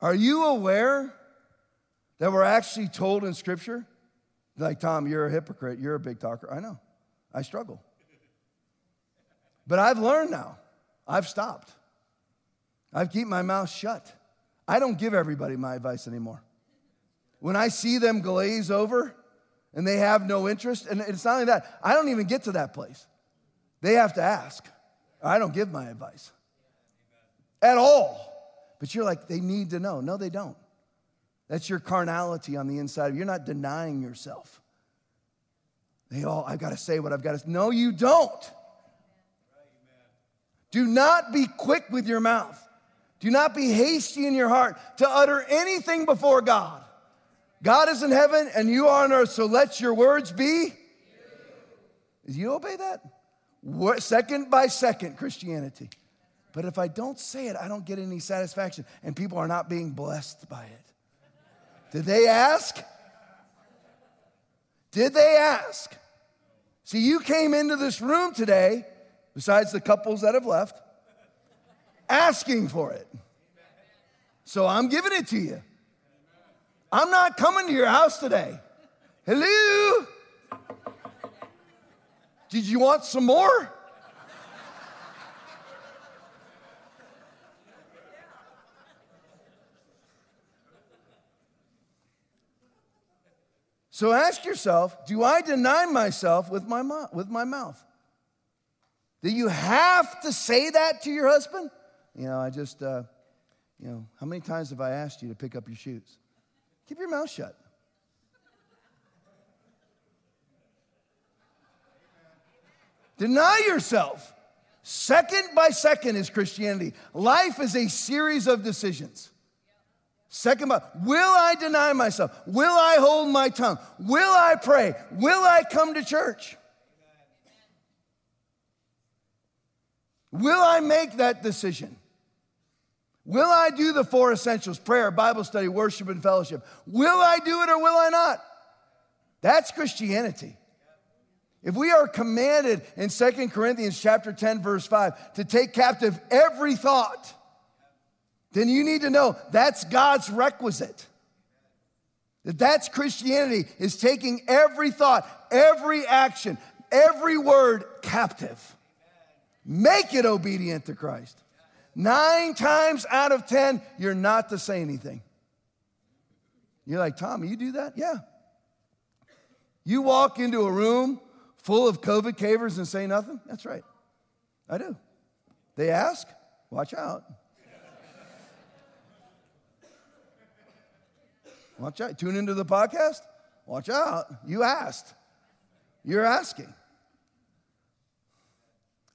Are you aware that we're actually told in Scripture? Like, Tom, you're a hypocrite. You're a big talker. I know. I struggle. But I've learned now. I've stopped. I've keep my mouth shut. I don't give everybody my advice anymore. When I see them glaze over and they have no interest, and it's not only that, I don't even get to that place. They have to ask. I don't give my advice at all. But you're like, they need to know. No, they don't. That's your carnality on the inside. You're not denying yourself. They all, I've got to say what I've got to say. No, you don't. Do not be quick with your mouth. Do not be hasty in your heart to utter anything before God. God is in heaven and you are on earth, so let your words be. You obey that? Second by second, Christianity. But if I don't say it, I don't get any satisfaction, and people are not being blessed by it. Did they ask? Did they ask? See, you came into this room today, besides the couples that have left, asking for it. So I'm giving it to you. I'm not coming to your house today. Hello? Did you want some more? So ask yourself do I deny myself with my, mouth, with my mouth? Do you have to say that to your husband? You know, I just, uh, you know, how many times have I asked you to pick up your shoes? Keep your mouth shut. Deny yourself. Second by second is Christianity. Life is a series of decisions. Second, by, will I deny myself? Will I hold my tongue? Will I pray? Will I come to church? Will I make that decision? Will I do the four essentials prayer, Bible study, worship, and fellowship? Will I do it or will I not? That's Christianity. If we are commanded in Second Corinthians chapter 10 verse 5 to take captive every thought then you need to know that's God's requisite. That that's Christianity is taking every thought, every action, every word captive. Make it obedient to Christ. Nine times out of 10, you're not to say anything. You're like, Tommy, you do that? Yeah. You walk into a room full of COVID cavers and say nothing? That's right. I do. They ask, watch out. Watch out. Tune into the podcast. Watch out. You asked. You're asking.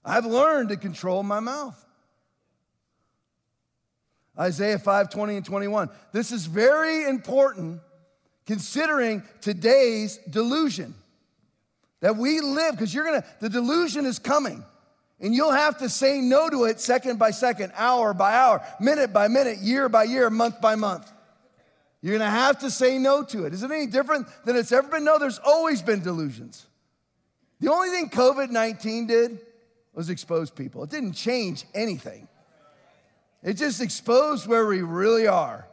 I've learned to control my mouth. Isaiah 5 20 and 21. This is very important considering today's delusion that we live, because you're gonna, the delusion is coming. And you'll have to say no to it second by second, hour by hour, minute by minute, year by year, month by month. You're to have to say no to it. Is it any different than it's ever been? No, there's always been delusions. The only thing COVID 19 did was expose people. It didn't change anything. It just exposed where we really are.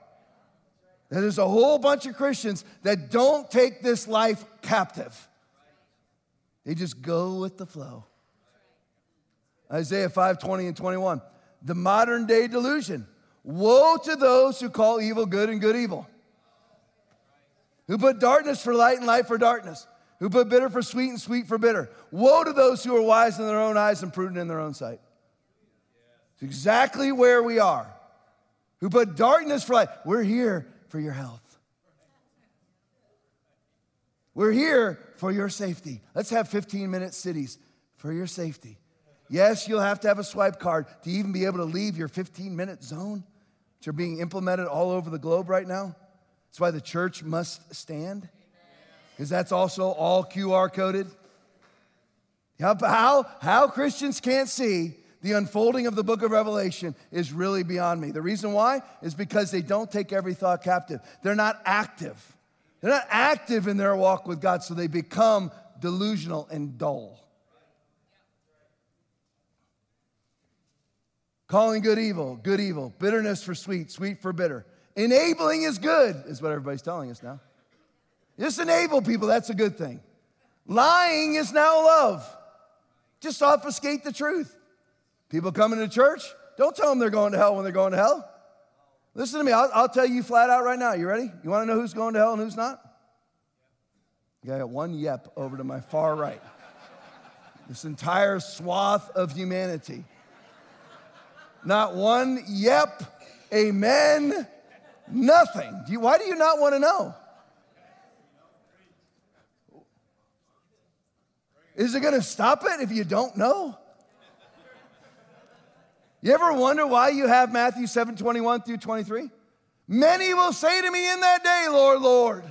That there's a whole bunch of Christians that don't take this life captive. They just go with the flow. Isaiah 5 20 and 21. The modern day delusion. Woe to those who call evil good and good evil, who put darkness for light and light for darkness, who put bitter for sweet and sweet for bitter. Woe to those who are wise in their own eyes and prudent in their own sight. It's exactly where we are. Who put darkness for light. We're here for your health. We're here for your safety. Let's have 15 minute cities for your safety. Yes, you'll have to have a swipe card to even be able to leave your 15 minute zone, which are being implemented all over the globe right now. That's why the church must stand, because that's also all QR coded. How, how Christians can't see the unfolding of the book of Revelation is really beyond me. The reason why is because they don't take every thought captive. They're not active. They're not active in their walk with God, so they become delusional and dull. Calling good evil, good evil. Bitterness for sweet, sweet for bitter. Enabling is good, is what everybody's telling us now. Just enable people, that's a good thing. Lying is now love. Just obfuscate the truth. People coming to church, don't tell them they're going to hell when they're going to hell. Listen to me, I'll, I'll tell you flat out right now. You ready? You want to know who's going to hell and who's not? I got one yep over to my far right. This entire swath of humanity. Not one yep, amen, nothing. Do you, why do you not want to know? Is it going to stop it if you don't know? You ever wonder why you have Matthew 7 21 through 23? Many will say to me in that day, Lord, Lord.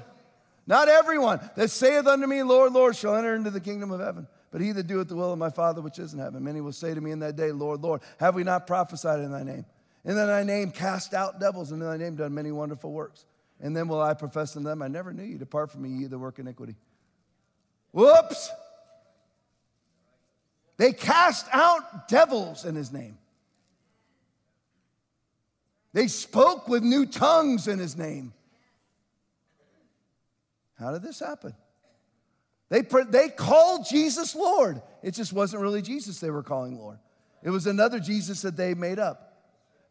Not everyone that saith unto me, Lord, Lord, shall enter into the kingdom of heaven, but he that doeth the will of my Father which is in heaven. Many will say to me in that day, Lord, Lord, have we not prophesied in thy name? And In thy name cast out devils, and in thy name done many wonderful works. And then will I profess unto them, I never knew you. Depart from me, ye that work iniquity. Whoops! They cast out devils in his name. They spoke with new tongues in his name. How did this happen? They, they called Jesus Lord. It just wasn't really Jesus they were calling Lord, it was another Jesus that they made up.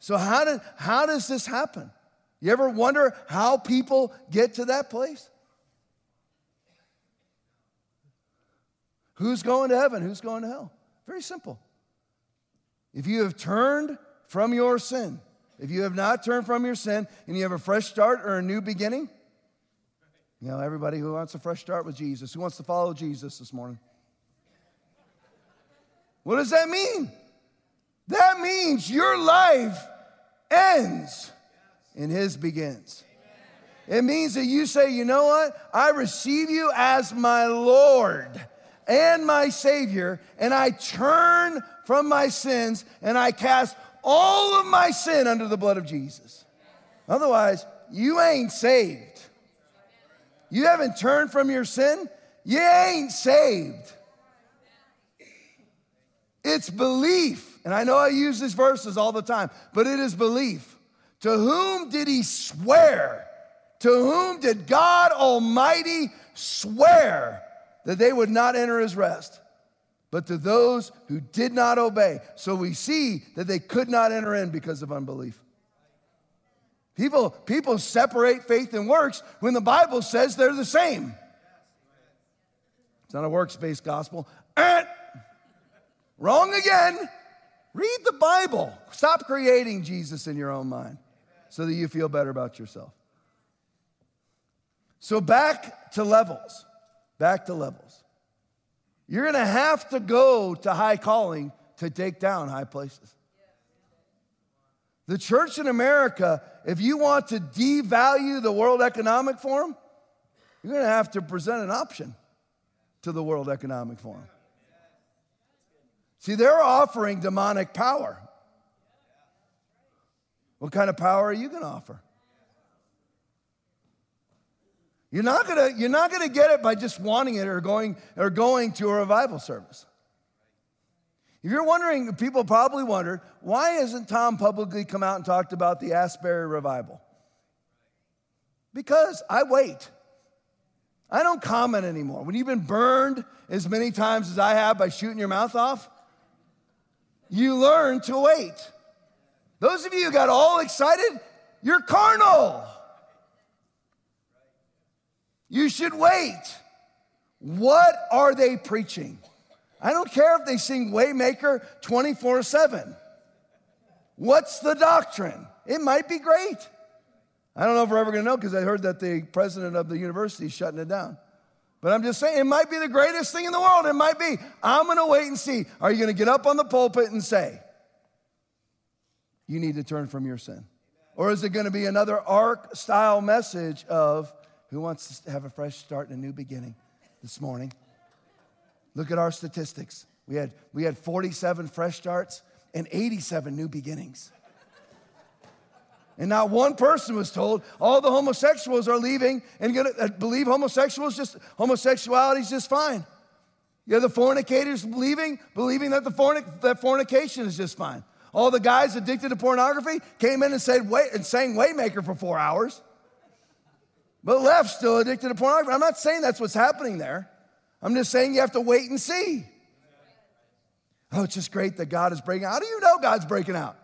So, how, did, how does this happen? You ever wonder how people get to that place? Who's going to heaven? Who's going to hell? Very simple. If you have turned from your sin, if you have not turned from your sin and you have a fresh start or a new beginning, you know, everybody who wants a fresh start with Jesus, who wants to follow Jesus this morning. What does that mean? That means your life ends and his begins. It means that you say, you know what? I receive you as my Lord and my Savior, and I turn from my sins and I cast all of my sin under the blood of Jesus. Otherwise, you ain't saved. You haven't turned from your sin, you ain't saved. It's belief. And I know I use these verses all the time, but it is belief. To whom did he swear? To whom did God Almighty swear that they would not enter his rest? But to those who did not obey. So we see that they could not enter in because of unbelief. People, people separate faith and works when the Bible says they're the same. It's not a works based gospel. Eh, <clears throat> wrong again. Read the Bible. Stop creating Jesus in your own mind so that you feel better about yourself. So, back to levels. Back to levels. You're going to have to go to high calling to take down high places. The church in America, if you want to devalue the World Economic Forum, you're going to have to present an option to the World Economic Forum. See, they're offering demonic power. What kind of power are you going to offer? You're not gonna, you're not gonna get it by just wanting it or going, or going to a revival service. If you're wondering, people probably wondered, why hasn't Tom publicly come out and talked about the Asbury revival? Because I wait. I don't comment anymore. When you've been burned as many times as I have by shooting your mouth off, you learn to wait. Those of you who got all excited, you're carnal. You should wait. What are they preaching? I don't care if they sing Waymaker 24 7. What's the doctrine? It might be great. I don't know if we're ever going to know because I heard that the president of the university is shutting it down. But I'm just saying, it might be the greatest thing in the world. It might be. I'm going to wait and see. Are you going to get up on the pulpit and say, you need to turn from your sin? Or is it going to be another ark style message of who wants to have a fresh start and a new beginning this morning? Look at our statistics. We had, we had 47 fresh starts and 87 new beginnings. And not one person was told all the homosexuals are leaving and gonna uh, believe homosexuals just homosexuality is just fine. You have the fornicators leaving, believing that the fornic, that fornication is just fine. All the guys addicted to pornography came in and said wait and sang Waymaker for four hours, but left still addicted to pornography. I'm not saying that's what's happening there. I'm just saying you have to wait and see. Oh, it's just great that God is breaking out. How do you know God's breaking out?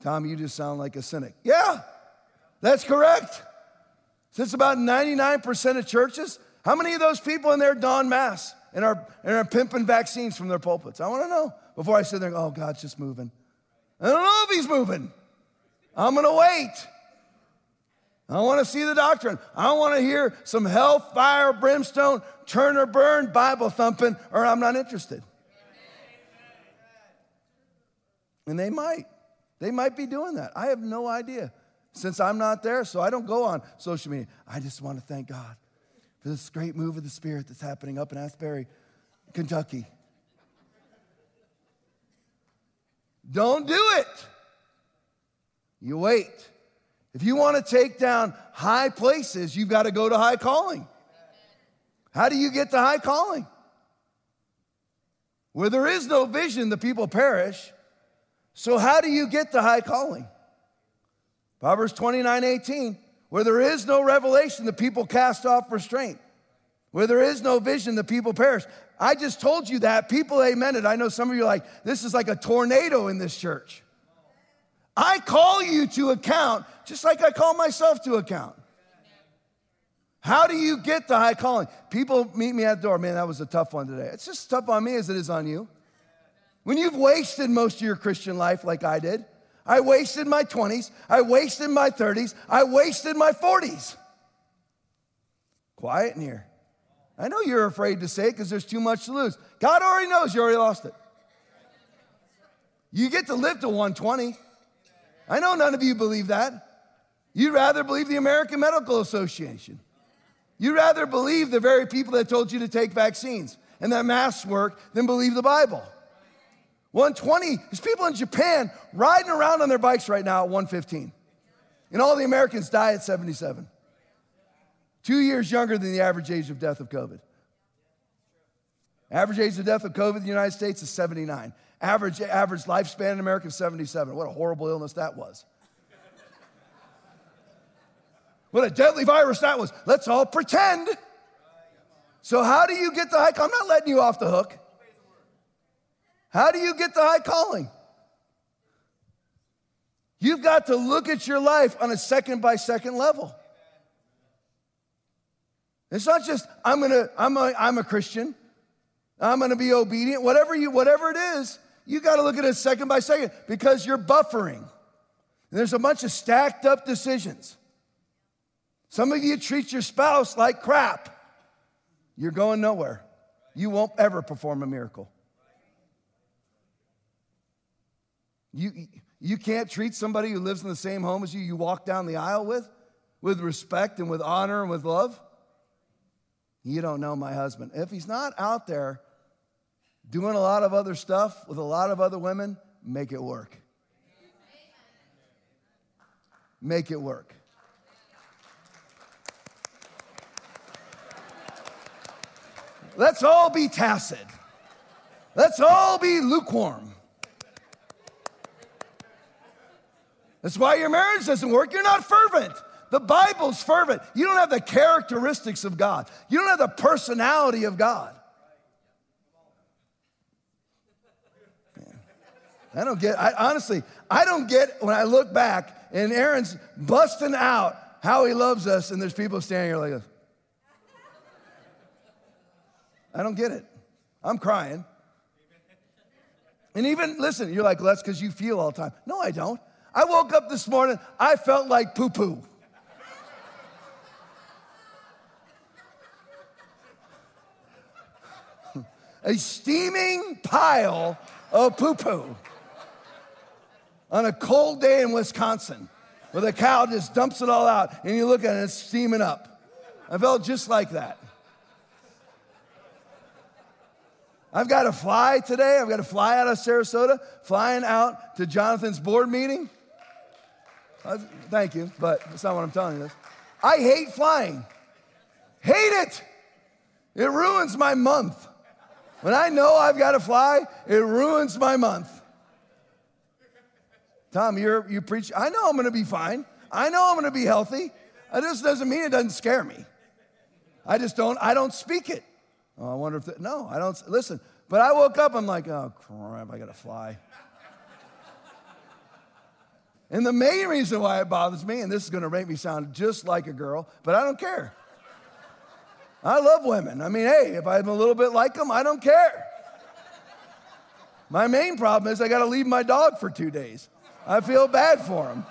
Tom, you just sound like a cynic. Yeah, that's correct. Since about 99% of churches, how many of those people in there don mass and are, and are pimping vaccines from their pulpits? I want to know before I sit there and go, oh, God's just moving. I don't know if he's moving. I'm going to wait. I want to see the doctrine. I want to hear some hell, fire, brimstone, turn or burn, Bible thumping, or I'm not interested. And they might. They might be doing that. I have no idea. Since I'm not there, so I don't go on social media. I just want to thank God for this great move of the Spirit that's happening up in Asbury, Kentucky. Don't do it. You wait. If you want to take down high places, you've got to go to high calling. How do you get to high calling? Where there is no vision, the people perish. So, how do you get to high calling? Proverbs 29 18, where there is no revelation, the people cast off restraint. Where there is no vision, the people perish. I just told you that. People amen it. I know some of you are like, this is like a tornado in this church. I call you to account just like I call myself to account. How do you get the high calling? People meet me at the door. Man, that was a tough one today. It's just tough on me as it is on you. When you've wasted most of your Christian life like I did, I wasted my 20s, I wasted my 30s, I wasted my 40s. Quiet in here. I know you're afraid to say it because there's too much to lose. God already knows you already lost it. You get to live to 120. I know none of you believe that. You'd rather believe the American Medical Association. You'd rather believe the very people that told you to take vaccines and that masks work than believe the Bible. 120, there's people in Japan riding around on their bikes right now at 115. And all the Americans die at 77. Two years younger than the average age of death of COVID. Average age of death of COVID in the United States is 79. Average, average lifespan in America is 77. What a horrible illness that was. What a deadly virus that was. Let's all pretend. So, how do you get the high? I'm not letting you off the hook. How do you get the high calling? You've got to look at your life on a second by second level. It's not just I'm gonna I'm a, I'm a Christian, I'm gonna be obedient. Whatever you whatever it is, you got to look at it second by second because you're buffering. And there's a bunch of stacked up decisions. Some of you treat your spouse like crap. You're going nowhere. You won't ever perform a miracle. You, you can't treat somebody who lives in the same home as you, you walk down the aisle with, with respect and with honor and with love. You don't know my husband. If he's not out there doing a lot of other stuff with a lot of other women, make it work. Make it work. let's all be tacit. Let's all be lukewarm. That's why your marriage doesn't work. You're not fervent. The Bible's fervent. You don't have the characteristics of God, you don't have the personality of God. I don't get, I, honestly, I don't get when I look back and Aaron's busting out how he loves us, and there's people standing here like this. I don't get it. I'm crying. And even, listen, you're like, well, that's because you feel all the time. No, I don't. I woke up this morning, I felt like poo poo. <laughs> A steaming pile of poo poo on a cold day in Wisconsin where the cow just dumps it all out and you look at it, it's steaming up. I felt just like that. I've got to fly today. I've got to fly out of Sarasota, flying out to Jonathan's board meeting. Uh, thank you, but that's not what I'm telling you. I hate flying. Hate it. It ruins my month. When I know I've got to fly, it ruins my month. Tom, you're, you preach. I know I'm going to be fine. I know I'm going to be healthy. It just doesn't mean it doesn't scare me. I just don't, I don't speak it. Oh, I wonder if, the, no, I don't, listen. But I woke up, I'm like, oh crap, I got to fly. And the main reason why it bothers me, and this is gonna make me sound just like a girl, but I don't care. I love women. I mean, hey, if I'm a little bit like them, I don't care. My main problem is I gotta leave my dog for two days. I feel bad for him.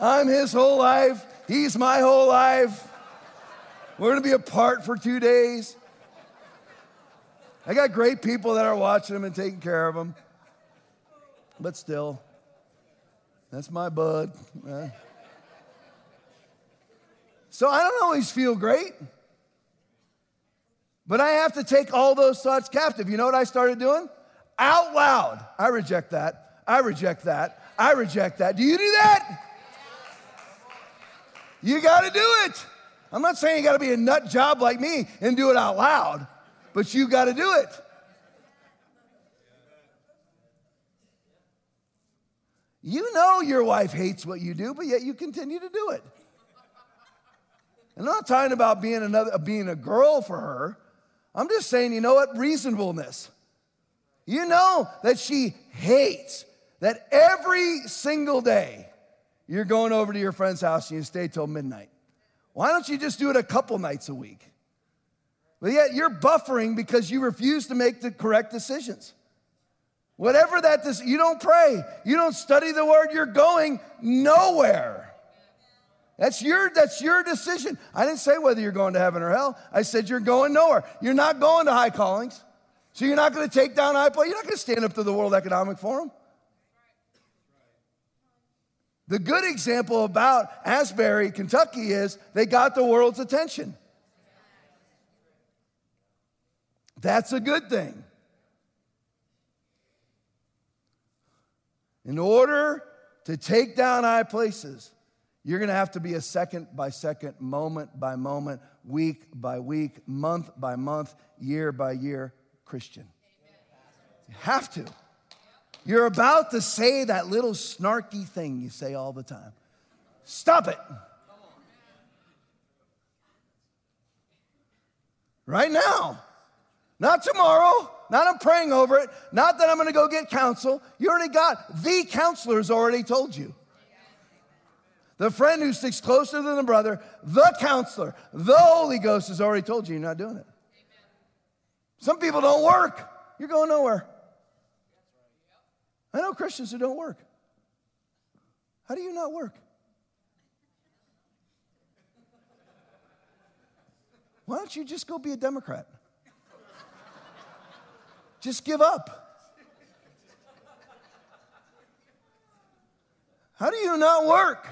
I'm his whole life, he's my whole life. We're gonna be apart for two days. I got great people that are watching him and taking care of him, but still. That's my bud. So I don't always feel great. But I have to take all those thoughts captive. You know what I started doing? Out loud. I reject that. I reject that. I reject that. Do you do that? You got to do it. I'm not saying you got to be a nut job like me and do it out loud, but you got to do it. You know your wife hates what you do, but yet you continue to do it. I'm not talking about being another being a girl for her. I'm just saying, you know what? Reasonableness. You know that she hates that every single day you're going over to your friend's house and you stay till midnight. Why don't you just do it a couple nights a week? But yet you're buffering because you refuse to make the correct decisions. Whatever that is, you don't pray, you don't study the word, you're going nowhere. That's your, that's your decision. I didn't say whether you're going to heaven or hell. I said you're going nowhere. You're not going to high callings. So you're not going to take down high. You're not going to stand up to the World Economic Forum. The good example about Asbury, Kentucky is they got the world's attention. That's a good thing. In order to take down high places, you're going to have to be a second by second, moment by moment, week by week, month by month, year by year Christian. You have to. You're about to say that little snarky thing you say all the time. Stop it. Right now. Not tomorrow. Not I'm praying over it. Not that I'm going to go get counsel. You already got the counselor's already told you. The friend who sticks closer than the brother, the counselor, the Holy Ghost has already told you you're not doing it. Some people don't work. You're going nowhere. I know Christians who don't work. How do you not work? Why don't you just go be a Democrat? Just give up. How do you not work?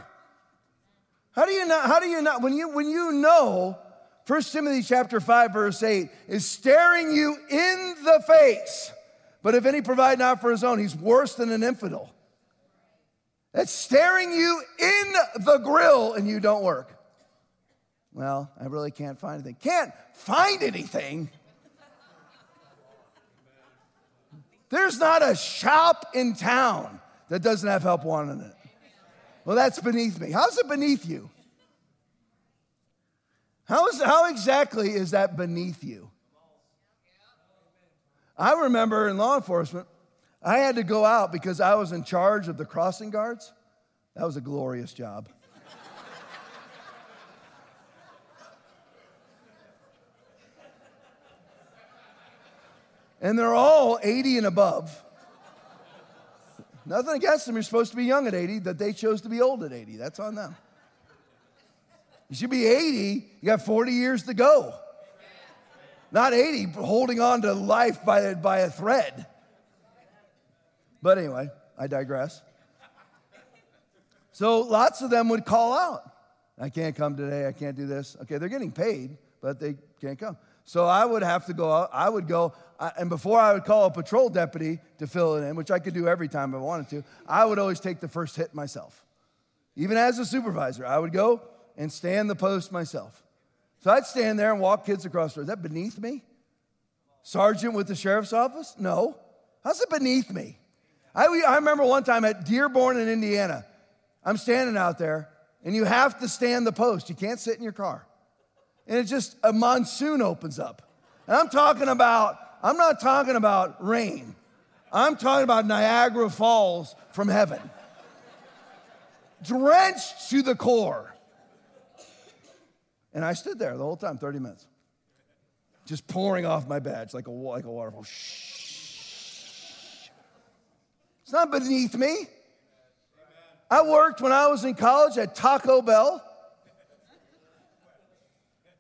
How do you not, how do you not, when you, when you know 1 Timothy chapter 5 verse 8 is staring you in the face, but if any provide not for his own, he's worse than an infidel. That's staring you in the grill and you don't work. Well, I really can't find anything. Can't find anything? There's not a shop in town that doesn't have help wanted in it. Well, that's beneath me. How's it beneath you? How, is, how exactly is that beneath you? I remember in law enforcement, I had to go out because I was in charge of the crossing guards. That was a glorious job. and they're all 80 and above. Nothing against them. You're supposed to be young at 80, that they chose to be old at 80. That's on them. You should be 80, you got 40 years to go. Not 80, holding on to life by, by a thread. But anyway, I digress. So lots of them would call out. I can't come today. I can't do this. Okay, they're getting paid, but they can't come. So I would have to go out. I would go, and before I would call a patrol deputy to fill it in, which I could do every time I wanted to, I would always take the first hit myself. Even as a supervisor, I would go and stand the post myself. So I'd stand there and walk kids across the road. Is that beneath me? Sergeant with the sheriff's office? No. How's it beneath me? I, I remember one time at Dearborn in Indiana, I'm standing out there, and you have to stand the post. You can't sit in your car. And it just, a monsoon opens up. And I'm talking about, I'm not talking about rain. I'm talking about Niagara Falls from heaven. Drenched to the core. And I stood there the whole time, 30 minutes, just pouring off my badge like a, like a waterfall. Shh. It's not beneath me. I worked when I was in college at Taco Bell.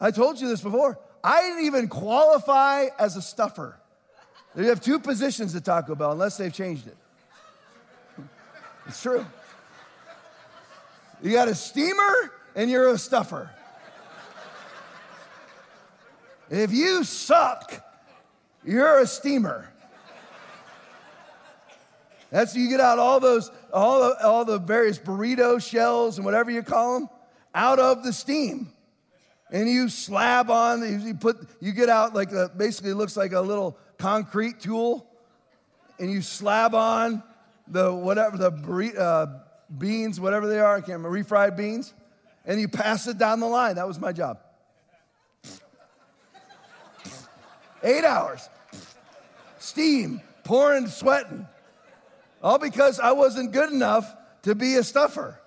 I told you this before. I didn't even qualify as a stuffer. They have two positions at Taco Bell, unless they've changed it. It's true. You got a steamer and you're a stuffer. If you suck, you're a steamer. That's you get out all those, all the, all the various burrito shells and whatever you call them out of the steam. And you slab on, you put, you get out like a, basically looks like a little concrete tool, and you slab on the whatever the burrito, uh, beans, whatever they are, I can't remember, refried beans, and you pass it down the line. That was my job. Eight hours, steam, pouring, sweating. All because I wasn't good enough to be a stuffer.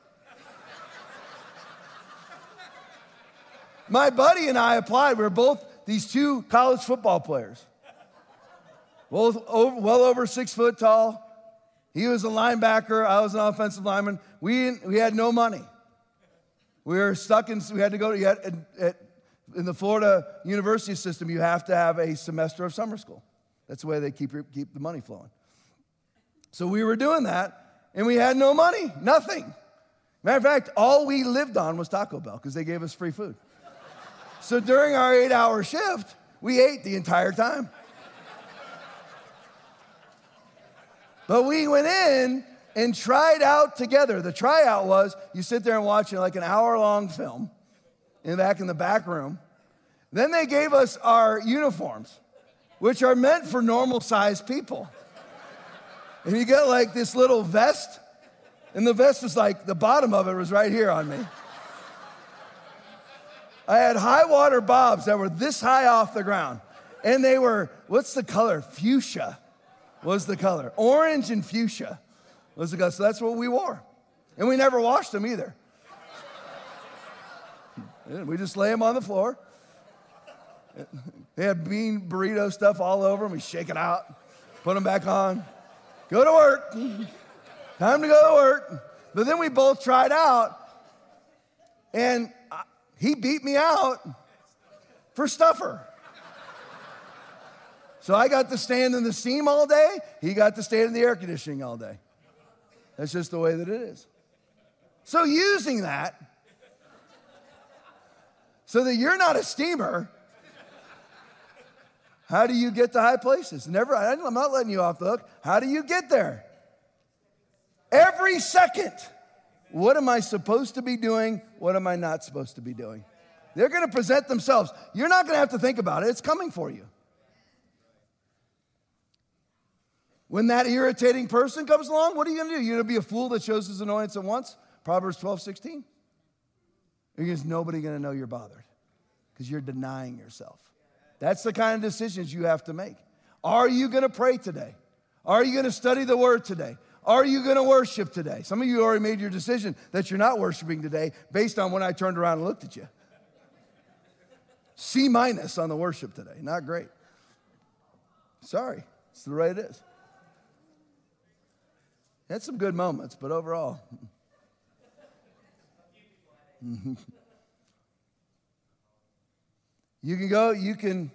My buddy and I applied. We were both these two college football players, both over, well over six foot tall. He was a linebacker, I was an offensive lineman. We, we had no money. We were stuck in, we had to go to, had, at, in the Florida university system, you have to have a semester of summer school. That's the way they keep, keep the money flowing. So we were doing that, and we had no money, nothing. Matter of fact, all we lived on was Taco Bell because they gave us free food. <laughs> so during our eight hour shift, we ate the entire time. but we went in and tried out together. The tryout was you sit there and watch like an hour long film in back in the back room. Then they gave us our uniforms, which are meant for normal sized people. And you get like this little vest, and the vest was like, the bottom of it was right here on me. I had high water bobs that were this high off the ground. And they were, what's the color? Fuchsia was the color. Orange and fuchsia was the color. So that's what we wore. And we never washed them either. <laughs> We just lay them on the floor. They had bean burrito stuff all over them. We shake it out, put them back on. Go to work. Time to go to work. But then we both tried out, and he beat me out for stuffer. So I got to stand in the steam all day. He got to stand in the air conditioning all day. That's just the way that it is. So, using that, so that you're not a steamer, how do you get to high places? Never, I'm not letting you off the hook. How do you get there? Every second. What am I supposed to be doing? What am I not supposed to be doing? They're going to present themselves. You're not going to have to think about it, it's coming for you. When that irritating person comes along, what are you going to do? You're going to be a fool that shows his annoyance at once? Proverbs 12, 16. Because nobody going to know you're bothered because you're denying yourself. That's the kind of decisions you have to make. Are you going to pray today? Are you going to study the word today? Are you going to worship today? Some of you already made your decision that you're not worshiping today based on when I turned around and looked at you. C minus on the worship today. Not great. Sorry, it's the way it is. Had some good moments, but overall. <laughs> Mm-hmm. You can go, you can,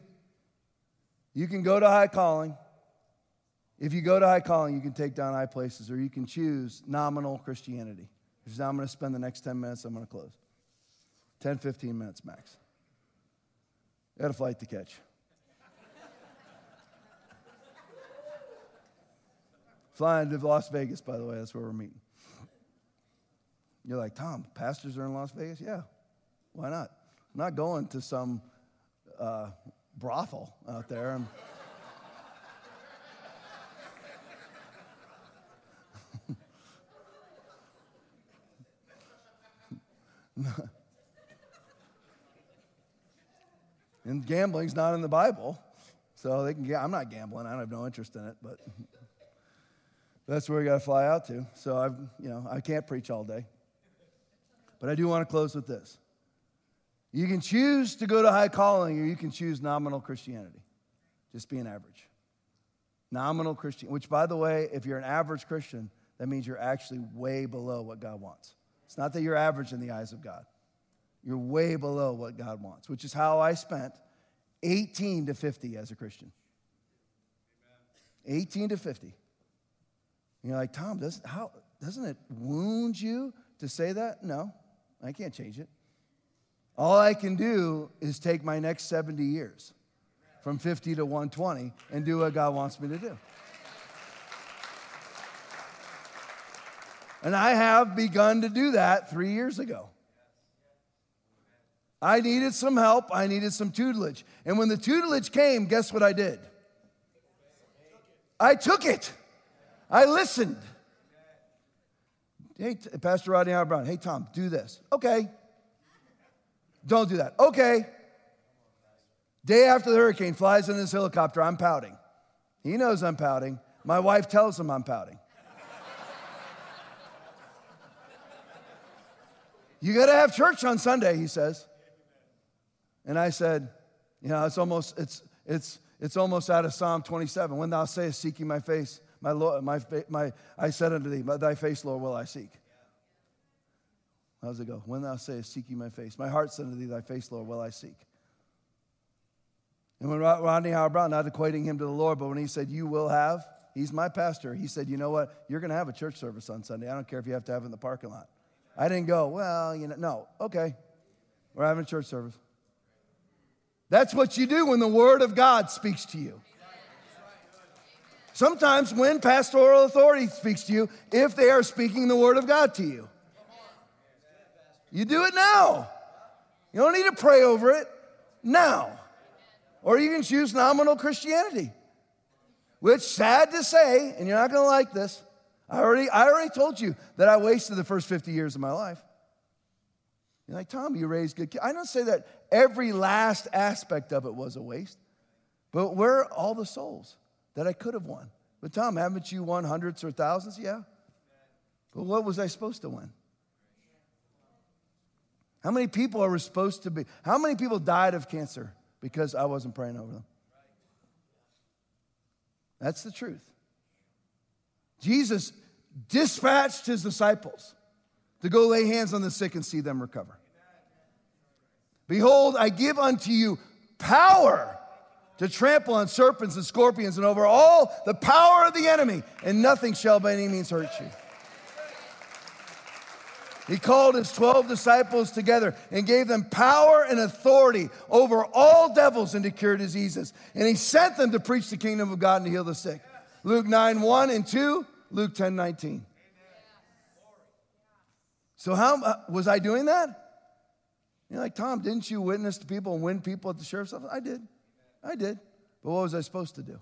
you can go to high calling. If you go to high calling, you can take down high places, or you can choose nominal Christianity. Because now I'm going to spend the next 10 minutes, I'm going to close. 10, 15 minutes max. Got a flight to catch. <laughs> Flying to Las Vegas, by the way, that's where we're meeting. You're like, Tom, pastors are in Las Vegas? Yeah, why not? I'm not going to some uh, brothel out there. I'm <laughs> and gambling's not in the Bible, so they can. I'm not gambling. I don't have no interest in it, but that's where we got to fly out to. So I've, you know, I can't preach all day. But I do want to close with this. You can choose to go to high calling or you can choose nominal Christianity. Just be an average. Nominal Christian, which by the way, if you're an average Christian, that means you're actually way below what God wants. It's not that you're average in the eyes of God. You're way below what God wants, which is how I spent 18 to 50 as a Christian. 18 to 50. You're like, Tom, doesn't, how, doesn't it wound you to say that? No, I can't change it. All I can do is take my next 70 years from 50 to 120 and do what God wants me to do. And I have begun to do that three years ago. I needed some help, I needed some tutelage. And when the tutelage came, guess what I did? I took it. I listened. Hey, Pastor Rodney Howard-Browne, hey, Tom, do this. Okay. Don't do that. Okay. Day after the hurricane, flies in his helicopter. I'm pouting. He knows I'm pouting. My wife tells him I'm pouting. you got to have church on Sunday, he says. And I said, you know, it's almost, it's, it's, it's almost out of Psalm 27. When thou sayest, seeking my face, my Lord, my, my, I said unto thee, thy face, Lord, will I seek. How does it go? When thou sayest, seek ye my face. My heart said unto thee, thy face, Lord, will I seek. And when Rodney Howard Browne, not equating him to the Lord, but when he said, you will have, he's my pastor. He said, you know what? You're going to have a church service on Sunday. I don't care if you have to have it in the parking lot. I didn't go, well, you know, no, okay. We're having a church service. That's what you do when the Word of God speaks to you. Sometimes when pastoral authority speaks to you, if they are speaking the Word of God to you. You do it now. You don't need to pray over it now. Or you can choose nominal Christianity, which, sad to say, and you're not going to like this, I already, I already told you that I wasted the first 50 years of my life. You're like, Tom, you raised good kids. I don't say that every last aspect of it was a waste, but where are all the souls that I could have won? But Tom, haven't you won hundreds or thousands? Yeah. But what was I supposed to win? How many people are we supposed to be? How many people died of cancer because I wasn't praying over them? That's the truth. Jesus dispatched his disciples to go lay hands on the sick and see them recover. Behold, I give unto you power to trample on serpents and scorpions and over all the power of the enemy, and nothing shall by any means hurt you. He called his 12 disciples together and gave them power and authority over all devils and to cure diseases. And he sent them to preach the kingdom of God and to heal the sick. Luke 9 1 and 2, Luke 10 19. So, how uh, was I doing that? You're like, Tom, didn't you witness to people and win people at the sheriff's office? I did. I did. But what was I supposed to do?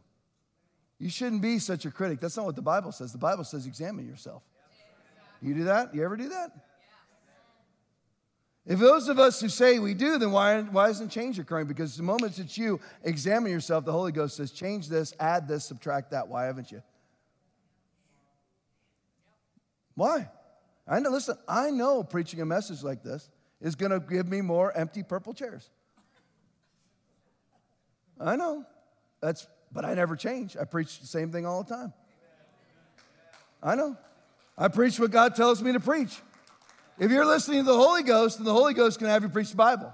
You shouldn't be such a critic. That's not what the Bible says. The Bible says examine yourself. You do that? You ever do that? If those of us who say we do, then why, why isn't change occurring? Because the moment that you examine yourself, the Holy Ghost says, change this, add this, subtract that. Why haven't you? Why? I know, listen, I know preaching a message like this is going to give me more empty purple chairs. I know. That's, but I never change. I preach the same thing all the time. I know. I preach what God tells me to preach. If you're listening to the Holy Ghost, then the Holy Ghost can have you preach the Bible.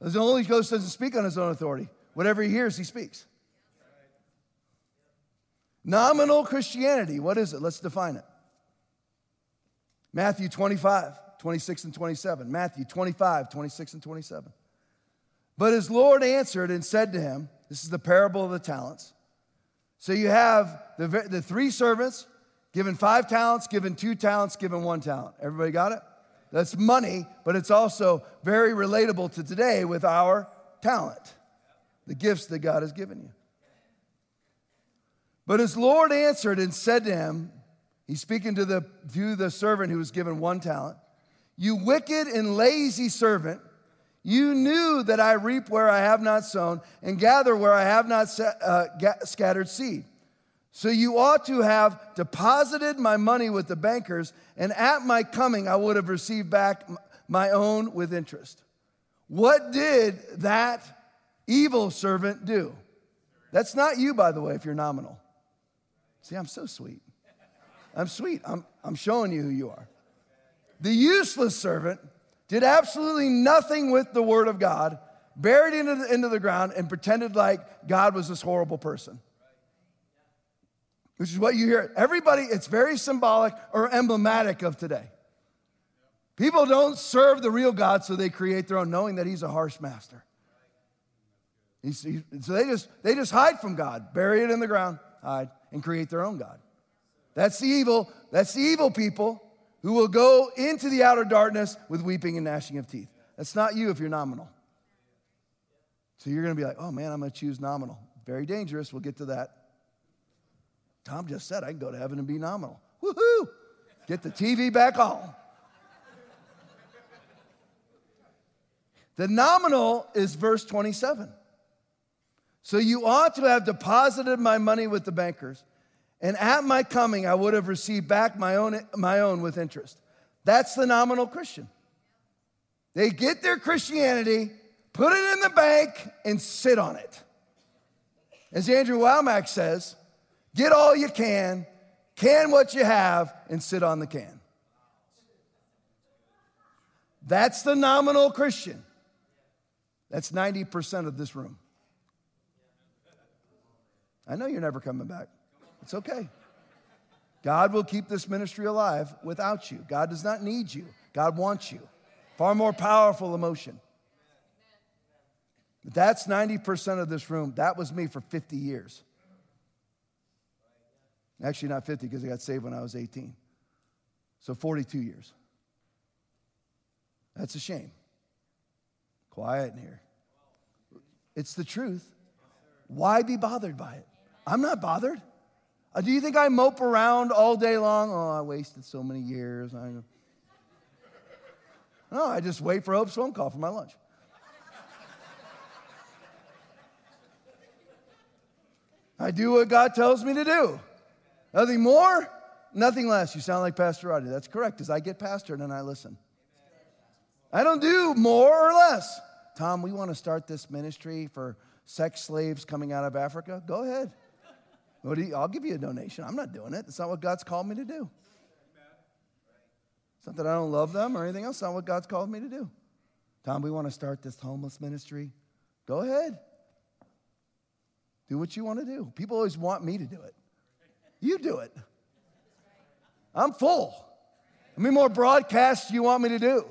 The Holy Ghost doesn't speak on his own authority. Whatever he hears, he speaks. Nominal Christianity, what is it? Let's define it. Matthew 25, 26 and 27. Matthew 25, 26 and 27. But his Lord answered and said to him, This is the parable of the talents. So you have the, the three servants given five talents, given two talents, given one talent. Everybody got it? That's money, but it's also very relatable to today with our talent, the gifts that God has given you. But his Lord answered and said to him, He's speaking to the, to the servant who was given one talent, You wicked and lazy servant, you knew that I reap where I have not sown and gather where I have not uh, scattered seed. So you ought to have deposited my money with the bankers, and at my coming I would have received back my own with interest. What did that evil servant do? That's not you, by the way, if you're nominal. See, I'm so sweet. I'm sweet. I'm, I'm showing you who you are. The useless servant did absolutely nothing with the word of God, buried it into the, into the ground, and pretended like God was this horrible person which is what you hear. Everybody, it's very symbolic or emblematic of today. People don't serve the real God, so they create their own, knowing that He's a harsh master. He's, he, so they just, they just hide from God, bury it in the ground, hide, and create their own God. That's the evil. That's the evil people who will go into the outer darkness with weeping and gnashing of teeth. That's not you if you're nominal. So you're going to be like, oh man, I'm going to choose nominal. Very dangerous. We'll get to that. Tom just said I can go to heaven and be nominal. Woohoo! Get the TV back on. The nominal is verse 27. So you ought to have deposited my money with the bankers, and at my coming I would have received back my own, my own with interest. That's the nominal Christian. They get their Christianity, put it in the bank, and sit on it. As Andrew Wommack says, Get all you can, can what you have, and sit on the can. That's the nominal Christian. That's 90% of this room. I know you're never coming back. It's okay. God will keep this ministry alive without you. God does not need you, God wants you. Far more powerful emotion. That's 90% of this room. That was me for 50 years. Actually, not 50 because I got saved when I was 18. So 42 years. That's a shame. Quiet in here. It's the truth. Why be bothered by it? I'm not bothered. Uh, do you think I mope around all day long? Oh, I wasted so many years. I no, I just wait for Hope's phone call for my lunch. I do what God tells me to do. Nothing more, nothing less. You sound like Pastor Roddy. That's correct, because I get pastored and I listen. I don't do more or less. Tom, we want to start this ministry for sex slaves coming out of Africa. Go ahead. You, I'll give you a donation. I'm not doing it. It's not what God's called me to do. It's not that I don't love them or anything else. It's not what God's called me to do. Tom, we want to start this homeless ministry. Go ahead. Do what you want to do. People always want me to do it. You do it. I'm full. How many more broadcasts do you want me to do?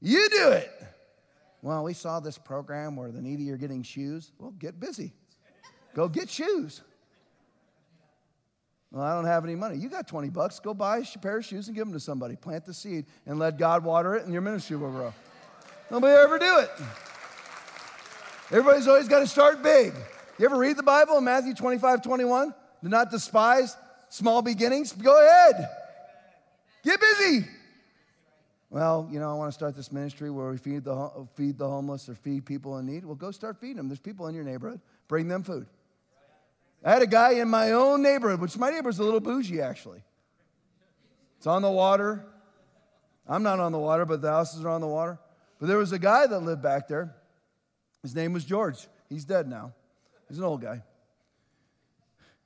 You do it. Well, we saw this program where the needy are getting shoes. Well, get busy. Go get shoes. Well, I don't have any money. You got 20 bucks. Go buy a pair of shoes and give them to somebody. Plant the seed and let God water it, and your ministry will grow. Nobody ever do it. Everybody's always got to start big. You ever read the Bible in Matthew 25, 21? Do not despise small beginnings. Go ahead. Get busy. Well, you know, I want to start this ministry where we feed the, feed the homeless or feed people in need. Well, go start feeding them. There's people in your neighborhood. Bring them food. I had a guy in my own neighborhood, which my neighbor's a little bougie actually. It's on the water. I'm not on the water, but the houses are on the water. But there was a guy that lived back there. His name was George. He's dead now. He's an old guy.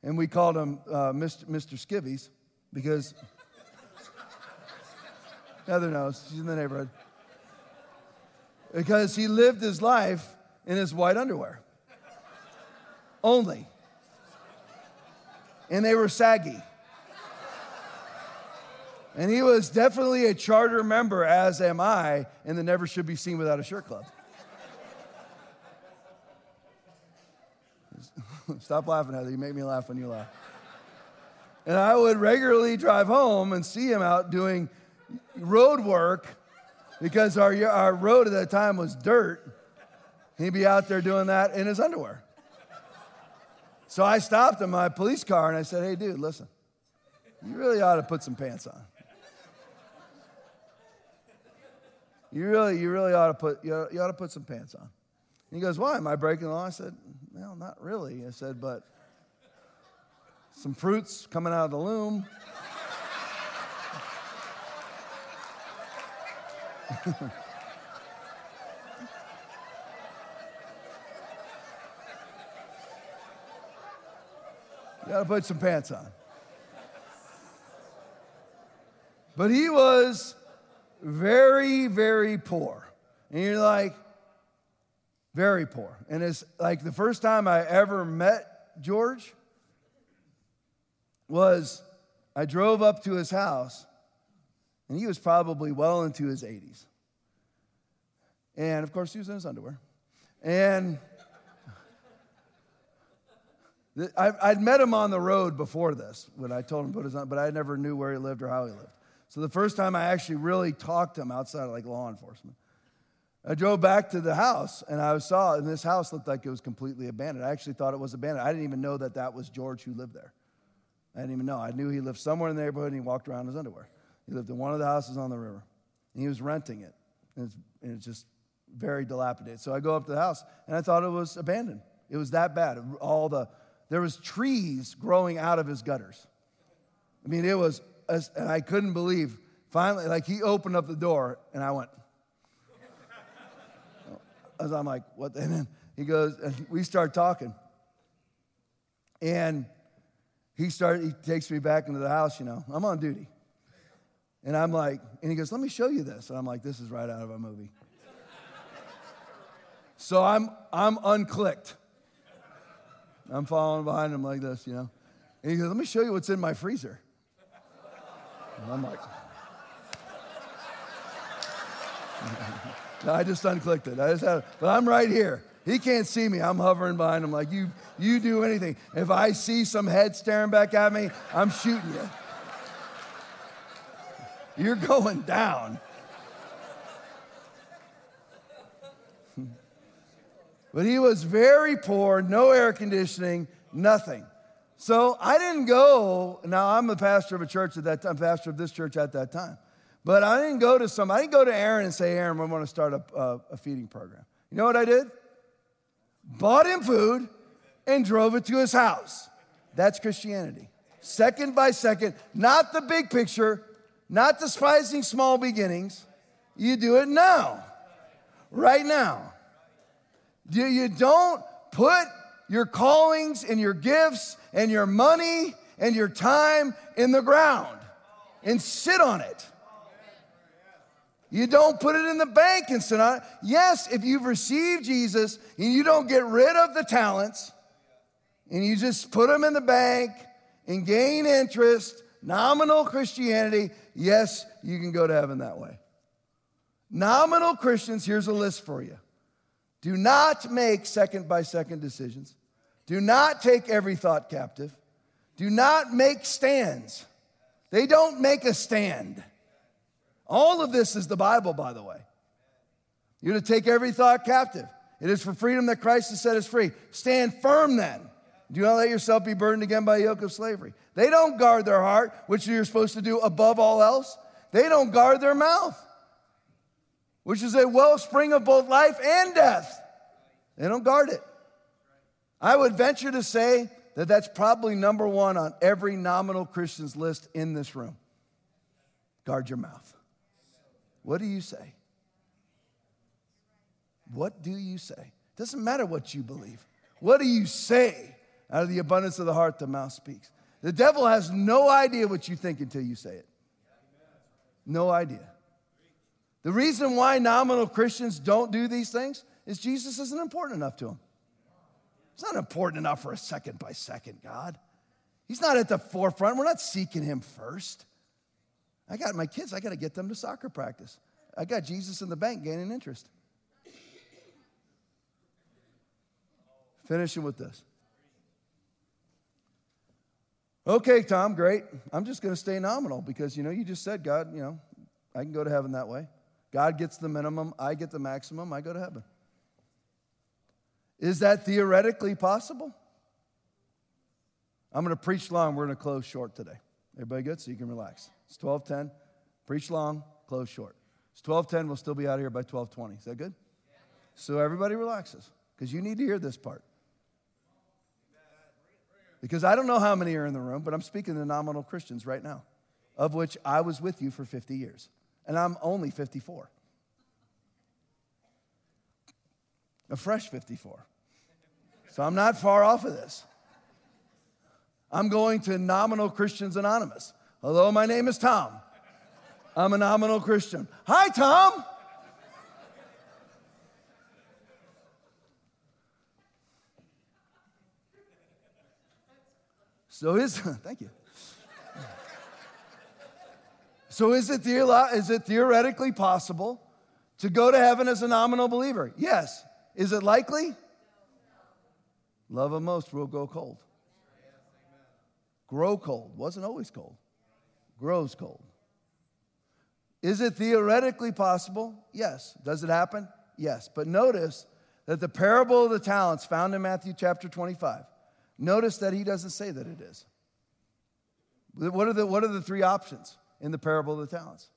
And we called him uh, Mr. Mr. Skivvies because <laughs> Heather knows. She's in the neighborhood. Because he lived his life in his white underwear. Only. And they were saggy. And he was definitely a charter member, as am I, in the Never Should Be Seen Without a Shirt Club. <laughs> Stop laughing, Heather. You make me laugh when you laugh. And I would regularly drive home and see him out doing road work because our, our road at that time was dirt. He'd be out there doing that in his underwear. So I stopped in my police car and I said, Hey, dude, listen, you really ought to put some pants on. You really, you really ought to put, you ought, you ought to put some pants on. And he goes, Why? Am I breaking the law? I said, Well, not really. I said, But some fruits coming out of the loom. you <laughs> gotta put some pants on. But he was very, very poor. And you're like, very poor. And it's like the first time I ever met George was I drove up to his house, and he was probably well into his 80s. And of course, he was in his underwear. And I'd met him on the road before this when I told him to put his on, but I never knew where he lived or how he lived. So the first time I actually really talked to him outside of like law enforcement, I drove back to the house and I saw, and this house looked like it was completely abandoned. I actually thought it was abandoned. I didn't even know that that was George who lived there. I didn't even know. I knew he lived somewhere in the neighborhood and he walked around in his underwear. He lived in one of the houses on the river and he was renting it. And it's, and it's just very dilapidated. So I go up to the house and I thought it was abandoned. It was that bad. All the, there was trees growing out of his gutters. I mean, it was, and I couldn't believe. Finally, like he opened up the door and I went, as I'm like, what? <laughs> And then he goes, and we start talking. And he started, he takes me back into the house, you know. I'm on duty. And I'm like, and he goes, let me show you this. And I'm like, this is right out of a movie. <laughs> so I'm I'm unclicked. I'm following behind him like this, you know. And he goes, let me show you what's in my freezer. And I'm like, <laughs> no, I just unclicked it. I just had, but I'm right here. He can't see me. I'm hovering behind him like you. You do anything. If I see some head staring back at me, I'm shooting you. You're going down. but he was very poor, no air conditioning, nothing. So I didn't go. Now I'm the pastor of a church at that time, pastor of this church at that time. But I didn't go to some, I didn't go to Aaron and say, Aaron, we want to start a, a, a feeding program. You know what I did? Bought him food and drove it to his house. That's Christianity. Second by second, not the big picture, not despising small beginnings. You do it now, right now. You, you don't put your callings and your gifts and your money and your time in the ground and sit on it. You don't put it in the bank and sit on. Yes, if you've received Jesus and you don't get rid of the talents and you just put them in the bank and gain interest, nominal Christianity, yes, you can go to heaven that way. Nominal Christians, here's a list for you. Do not make second by second decisions. Do not take every thought captive. do not make stands. They don't make a stand. All of this is the Bible, by the way. You're to take every thought captive. It is for freedom that Christ has set us free. Stand firm then. Do not let yourself be burdened again by a yoke of slavery. They don't guard their heart, which you're supposed to do above all else. They don't guard their mouth, which is a wellspring of both life and death. They don't guard it. I would venture to say that that's probably number one on every nominal Christian's list in this room. Guard your mouth. What do you say? What do you say? Doesn't matter what you believe. What do you say? Out of the abundance of the heart, the mouth speaks. The devil has no idea what you think until you say it. No idea. The reason why nominal Christians don't do these things is Jesus isn't important enough to them. It's not important enough for a second by second God. He's not at the forefront. We're not seeking him first. I got my kids, I got to get them to soccer practice. I got Jesus in the bank gaining interest. Finishing with this. Okay, Tom, great. I'm just going to stay nominal because, you know, you just said, God, you know, I can go to heaven that way. God gets the minimum, I get the maximum, I go to heaven. Is that theoretically possible? I'm going to preach long. We're going to close short today. Everybody good? So you can relax. It's 1210. Preach long, close short. It's 1210. We'll still be out of here by 1220. Is that good? So everybody relaxes because you need to hear this part. Because I don't know how many are in the room, but I'm speaking to nominal Christians right now, of which I was with you for 50 years, and I'm only 54. A fresh 54. So I'm not far off of this. I'm going to Nominal Christians Anonymous. Hello, my name is Tom. I'm a nominal Christian. Hi, Tom. So is, <laughs> thank you. So is it, is it theoretically possible to go to heaven as a nominal believer? Yes. Is it likely? Love of most will go cold. Grow cold. Wasn't always cold. Grows cold. Is it theoretically possible? Yes. Does it happen? Yes. But notice that the parable of the talents found in Matthew chapter 25 Notice that he doesn't say that it is. What are the, what are the three options in the parable of the talents?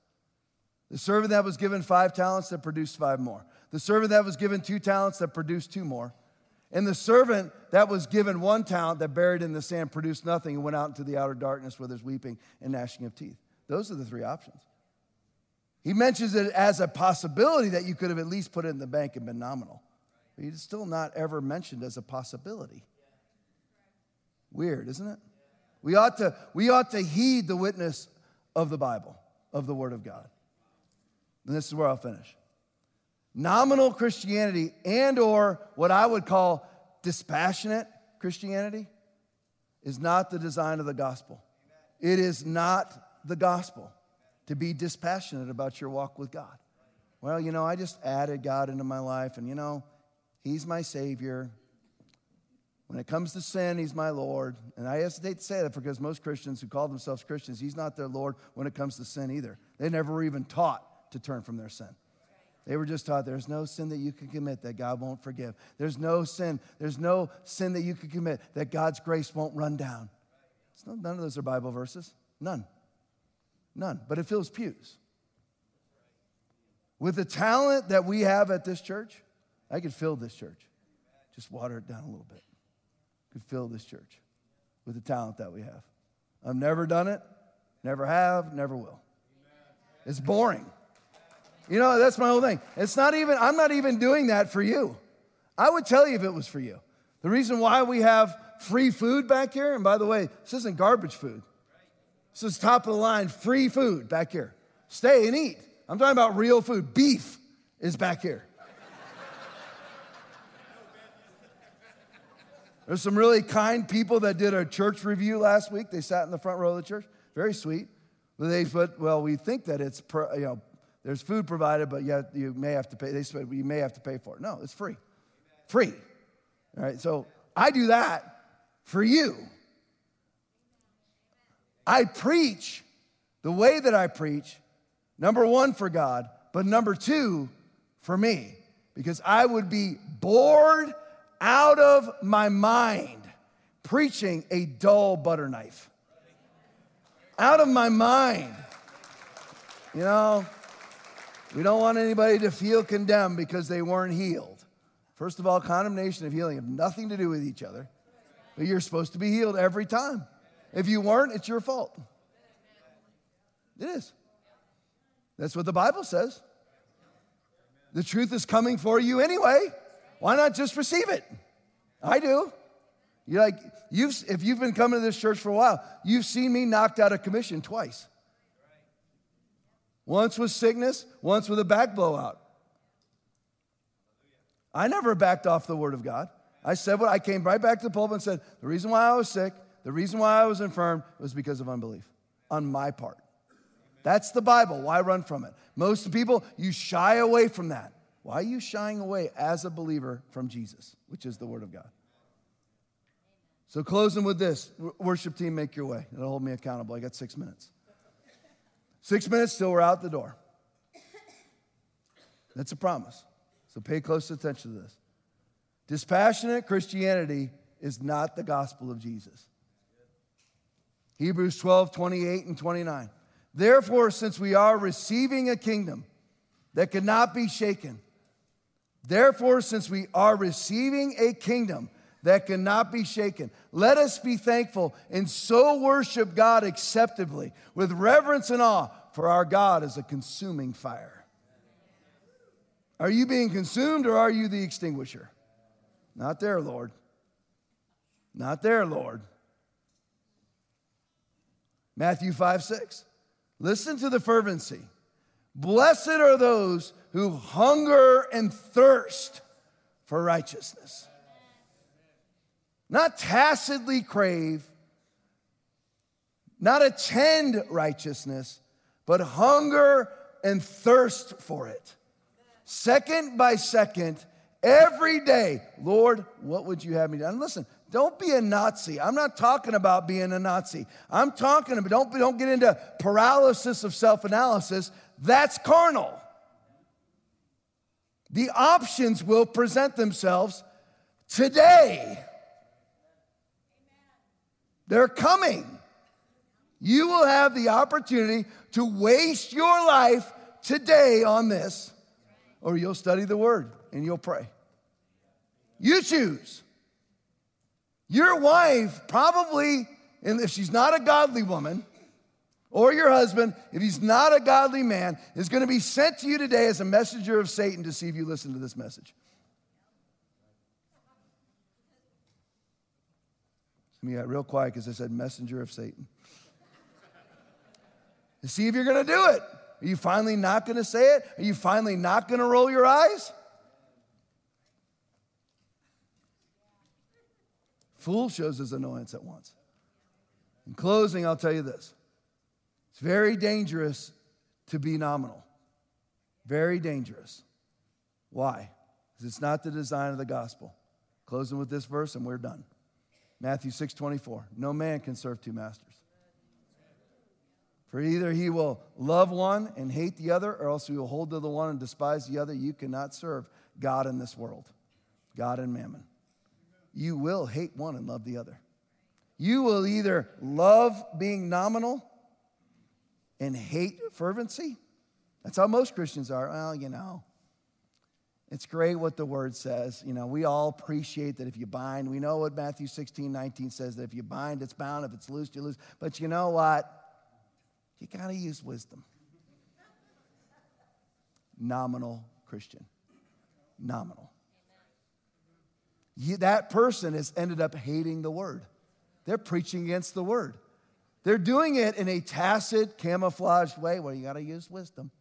The servant that was given five talents that produced five more. The servant that was given two talents that produced two more. And the servant that was given one talent that buried in the sand produced nothing and went out into the outer darkness where there's weeping and gnashing of teeth. Those are the three options. He mentions it as a possibility that you could have at least put it in the bank and been nominal. But he's still not ever mentioned as a possibility. Weird, isn't it? We ought to, we ought to heed the witness of the Bible, of the Word of God. And this is where I'll finish. Nominal Christianity and or what I would call dispassionate Christianity is not the design of the gospel. It is not the gospel to be dispassionate about your walk with God. Well, you know, I just added God into my life and you know, he's my savior. When it comes to sin, he's my Lord. And I hesitate to say that because most Christians who call themselves Christians, he's not their Lord when it comes to sin either. They never were even taught to turn from their sin. They were just taught there's no sin that you can commit that God won't forgive. There's no sin, there's no sin that you can commit that God's grace won't run down. No, none of those are Bible verses. None. None. But it fills pews. With the talent that we have at this church, I could fill this church. Just water it down a little bit could fill this church with the talent that we have. I've never done it, never have, never will. It's boring. You know, that's my whole thing. It's not even, I'm not even doing that for you. I would tell you if it was for you. The reason why we have free food back here, and by the way, this isn't garbage food. This is top of the line free food back here. Stay and eat. I'm talking about real food. Beef is back here. There's some really kind people that did a church review last week. They sat in the front row of the church. Very sweet. They put, well, we think that it's, you know, there's food provided, but yet you may have to pay. They said you may have to pay for it. No, it's free. Free. All right, so I do that for you. I preach the way that I preach, number one, for God, but number two, for me, because I would be bored out of my mind preaching a dull butter knife. Out of my mind. You know, we don't want anybody to feel condemned because they weren't healed. First of all, condemnation and healing have nothing to do with each other, but you're supposed to be healed every time. If you weren't, it's your fault. It is. That's what the Bible says. The truth is coming for you anyway. Why not just receive it? I do. You're like, you've, if you've been coming to this church for a while, you've seen me knocked out of commission twice. Once with sickness, once with a back blowout. I never backed off the word of God. I said what I came right back to the pulpit and said, the reason why I was sick, the reason why I was infirm was because of unbelief on my part. That's the Bible. Why run from it? Most people, you shy away from that. Why are you shying away as a believer from Jesus, which is the Word of God? So, closing with this worship team, make your way. It'll hold me accountable. I got six minutes. Six minutes till we're out the door. <coughs> That's a promise. So, pay close attention to this. Dispassionate Christianity is not the gospel of Jesus. Hebrews 12, 28 and 29. Therefore, since we are receiving a kingdom that cannot be shaken, therefore, since we are receiving a kingdom that cannot be shaken, let us be thankful and so worship God acceptably with reverence and awe, for our God is a consuming fire. Are you being consumed or are you the extinguisher? Not there, Lord. Not there, Lord. Matthew 5 6. Listen to the fervency. Blessed are those who hunger and thirst for righteousness. Not tacitly crave, not attend righteousness, but hunger and thirst for it. Second by second, every day, Lord, what would you have me do? And listen, don't be a Nazi. I'm not talking about being a Nazi. I'm talking about, don't, don't get into paralysis of self analysis. That's carnal. The options will present themselves today. They're coming. You will have the opportunity to waste your life today on this, or you'll study the word and you'll pray. You choose. Your wife probably, and if she's not a godly woman, or your husband, if he's not a godly man, is going to be sent to you today as a messenger of Satan to see if you listen to this message. Of got real quiet because I said messenger of Satan. to see if you're going to do it. Are you finally not going to say it? Are you finally not going to roll your eyes? Fool shows his annoyance at once. In closing, I'll tell you this it's very dangerous to be nominal. Very dangerous. Why? Because it's not the design of the gospel. Closing with this verse, and we're done. Matthew 6 24. No man can serve two masters. For either he will love one and hate the other, or else he will hold to the one and despise the other. You cannot serve God in this world, God and mammon you will hate one and love the other. You will either love being nominal and hate fervency. That's how most Christians are. Well, you know, it's great what the word says. You know, we all appreciate that if you bind, we know what Matthew 16, 19 says that if you bind, it's bound. If it's loose, you lose. But you know what? You got to use wisdom. Nominal Christian. Nominal that person has ended up hating the word. They're preaching against the word. They're doing it in a tacit, camouflaged way where you got to use wisdom.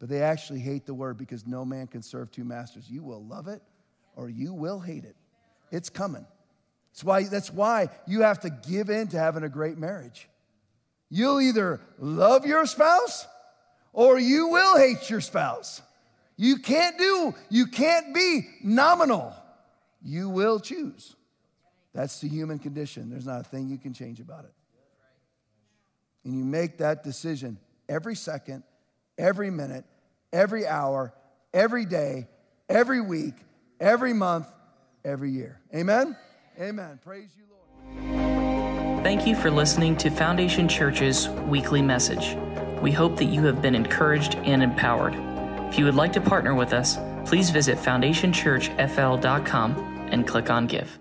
But they actually hate the word because no man can serve two masters. You will love it or you will hate it. It's coming. That's why, that's why you have to give in to having a great marriage. You'll either love your spouse or you will hate your spouse. You can't do, you can't be nominal you will choose. That's the human condition. There's not a thing you can change about it. and you make that decision every second, every minute, every hour, every day, every week, every month, every year. Amen? Amen. Praise you, Lord. Thank you for listening to Foundation Church's weekly message. We hope that you have been encouraged and empowered. If you would like to partner with us, please visit foundationchurchfl.com and click on Give.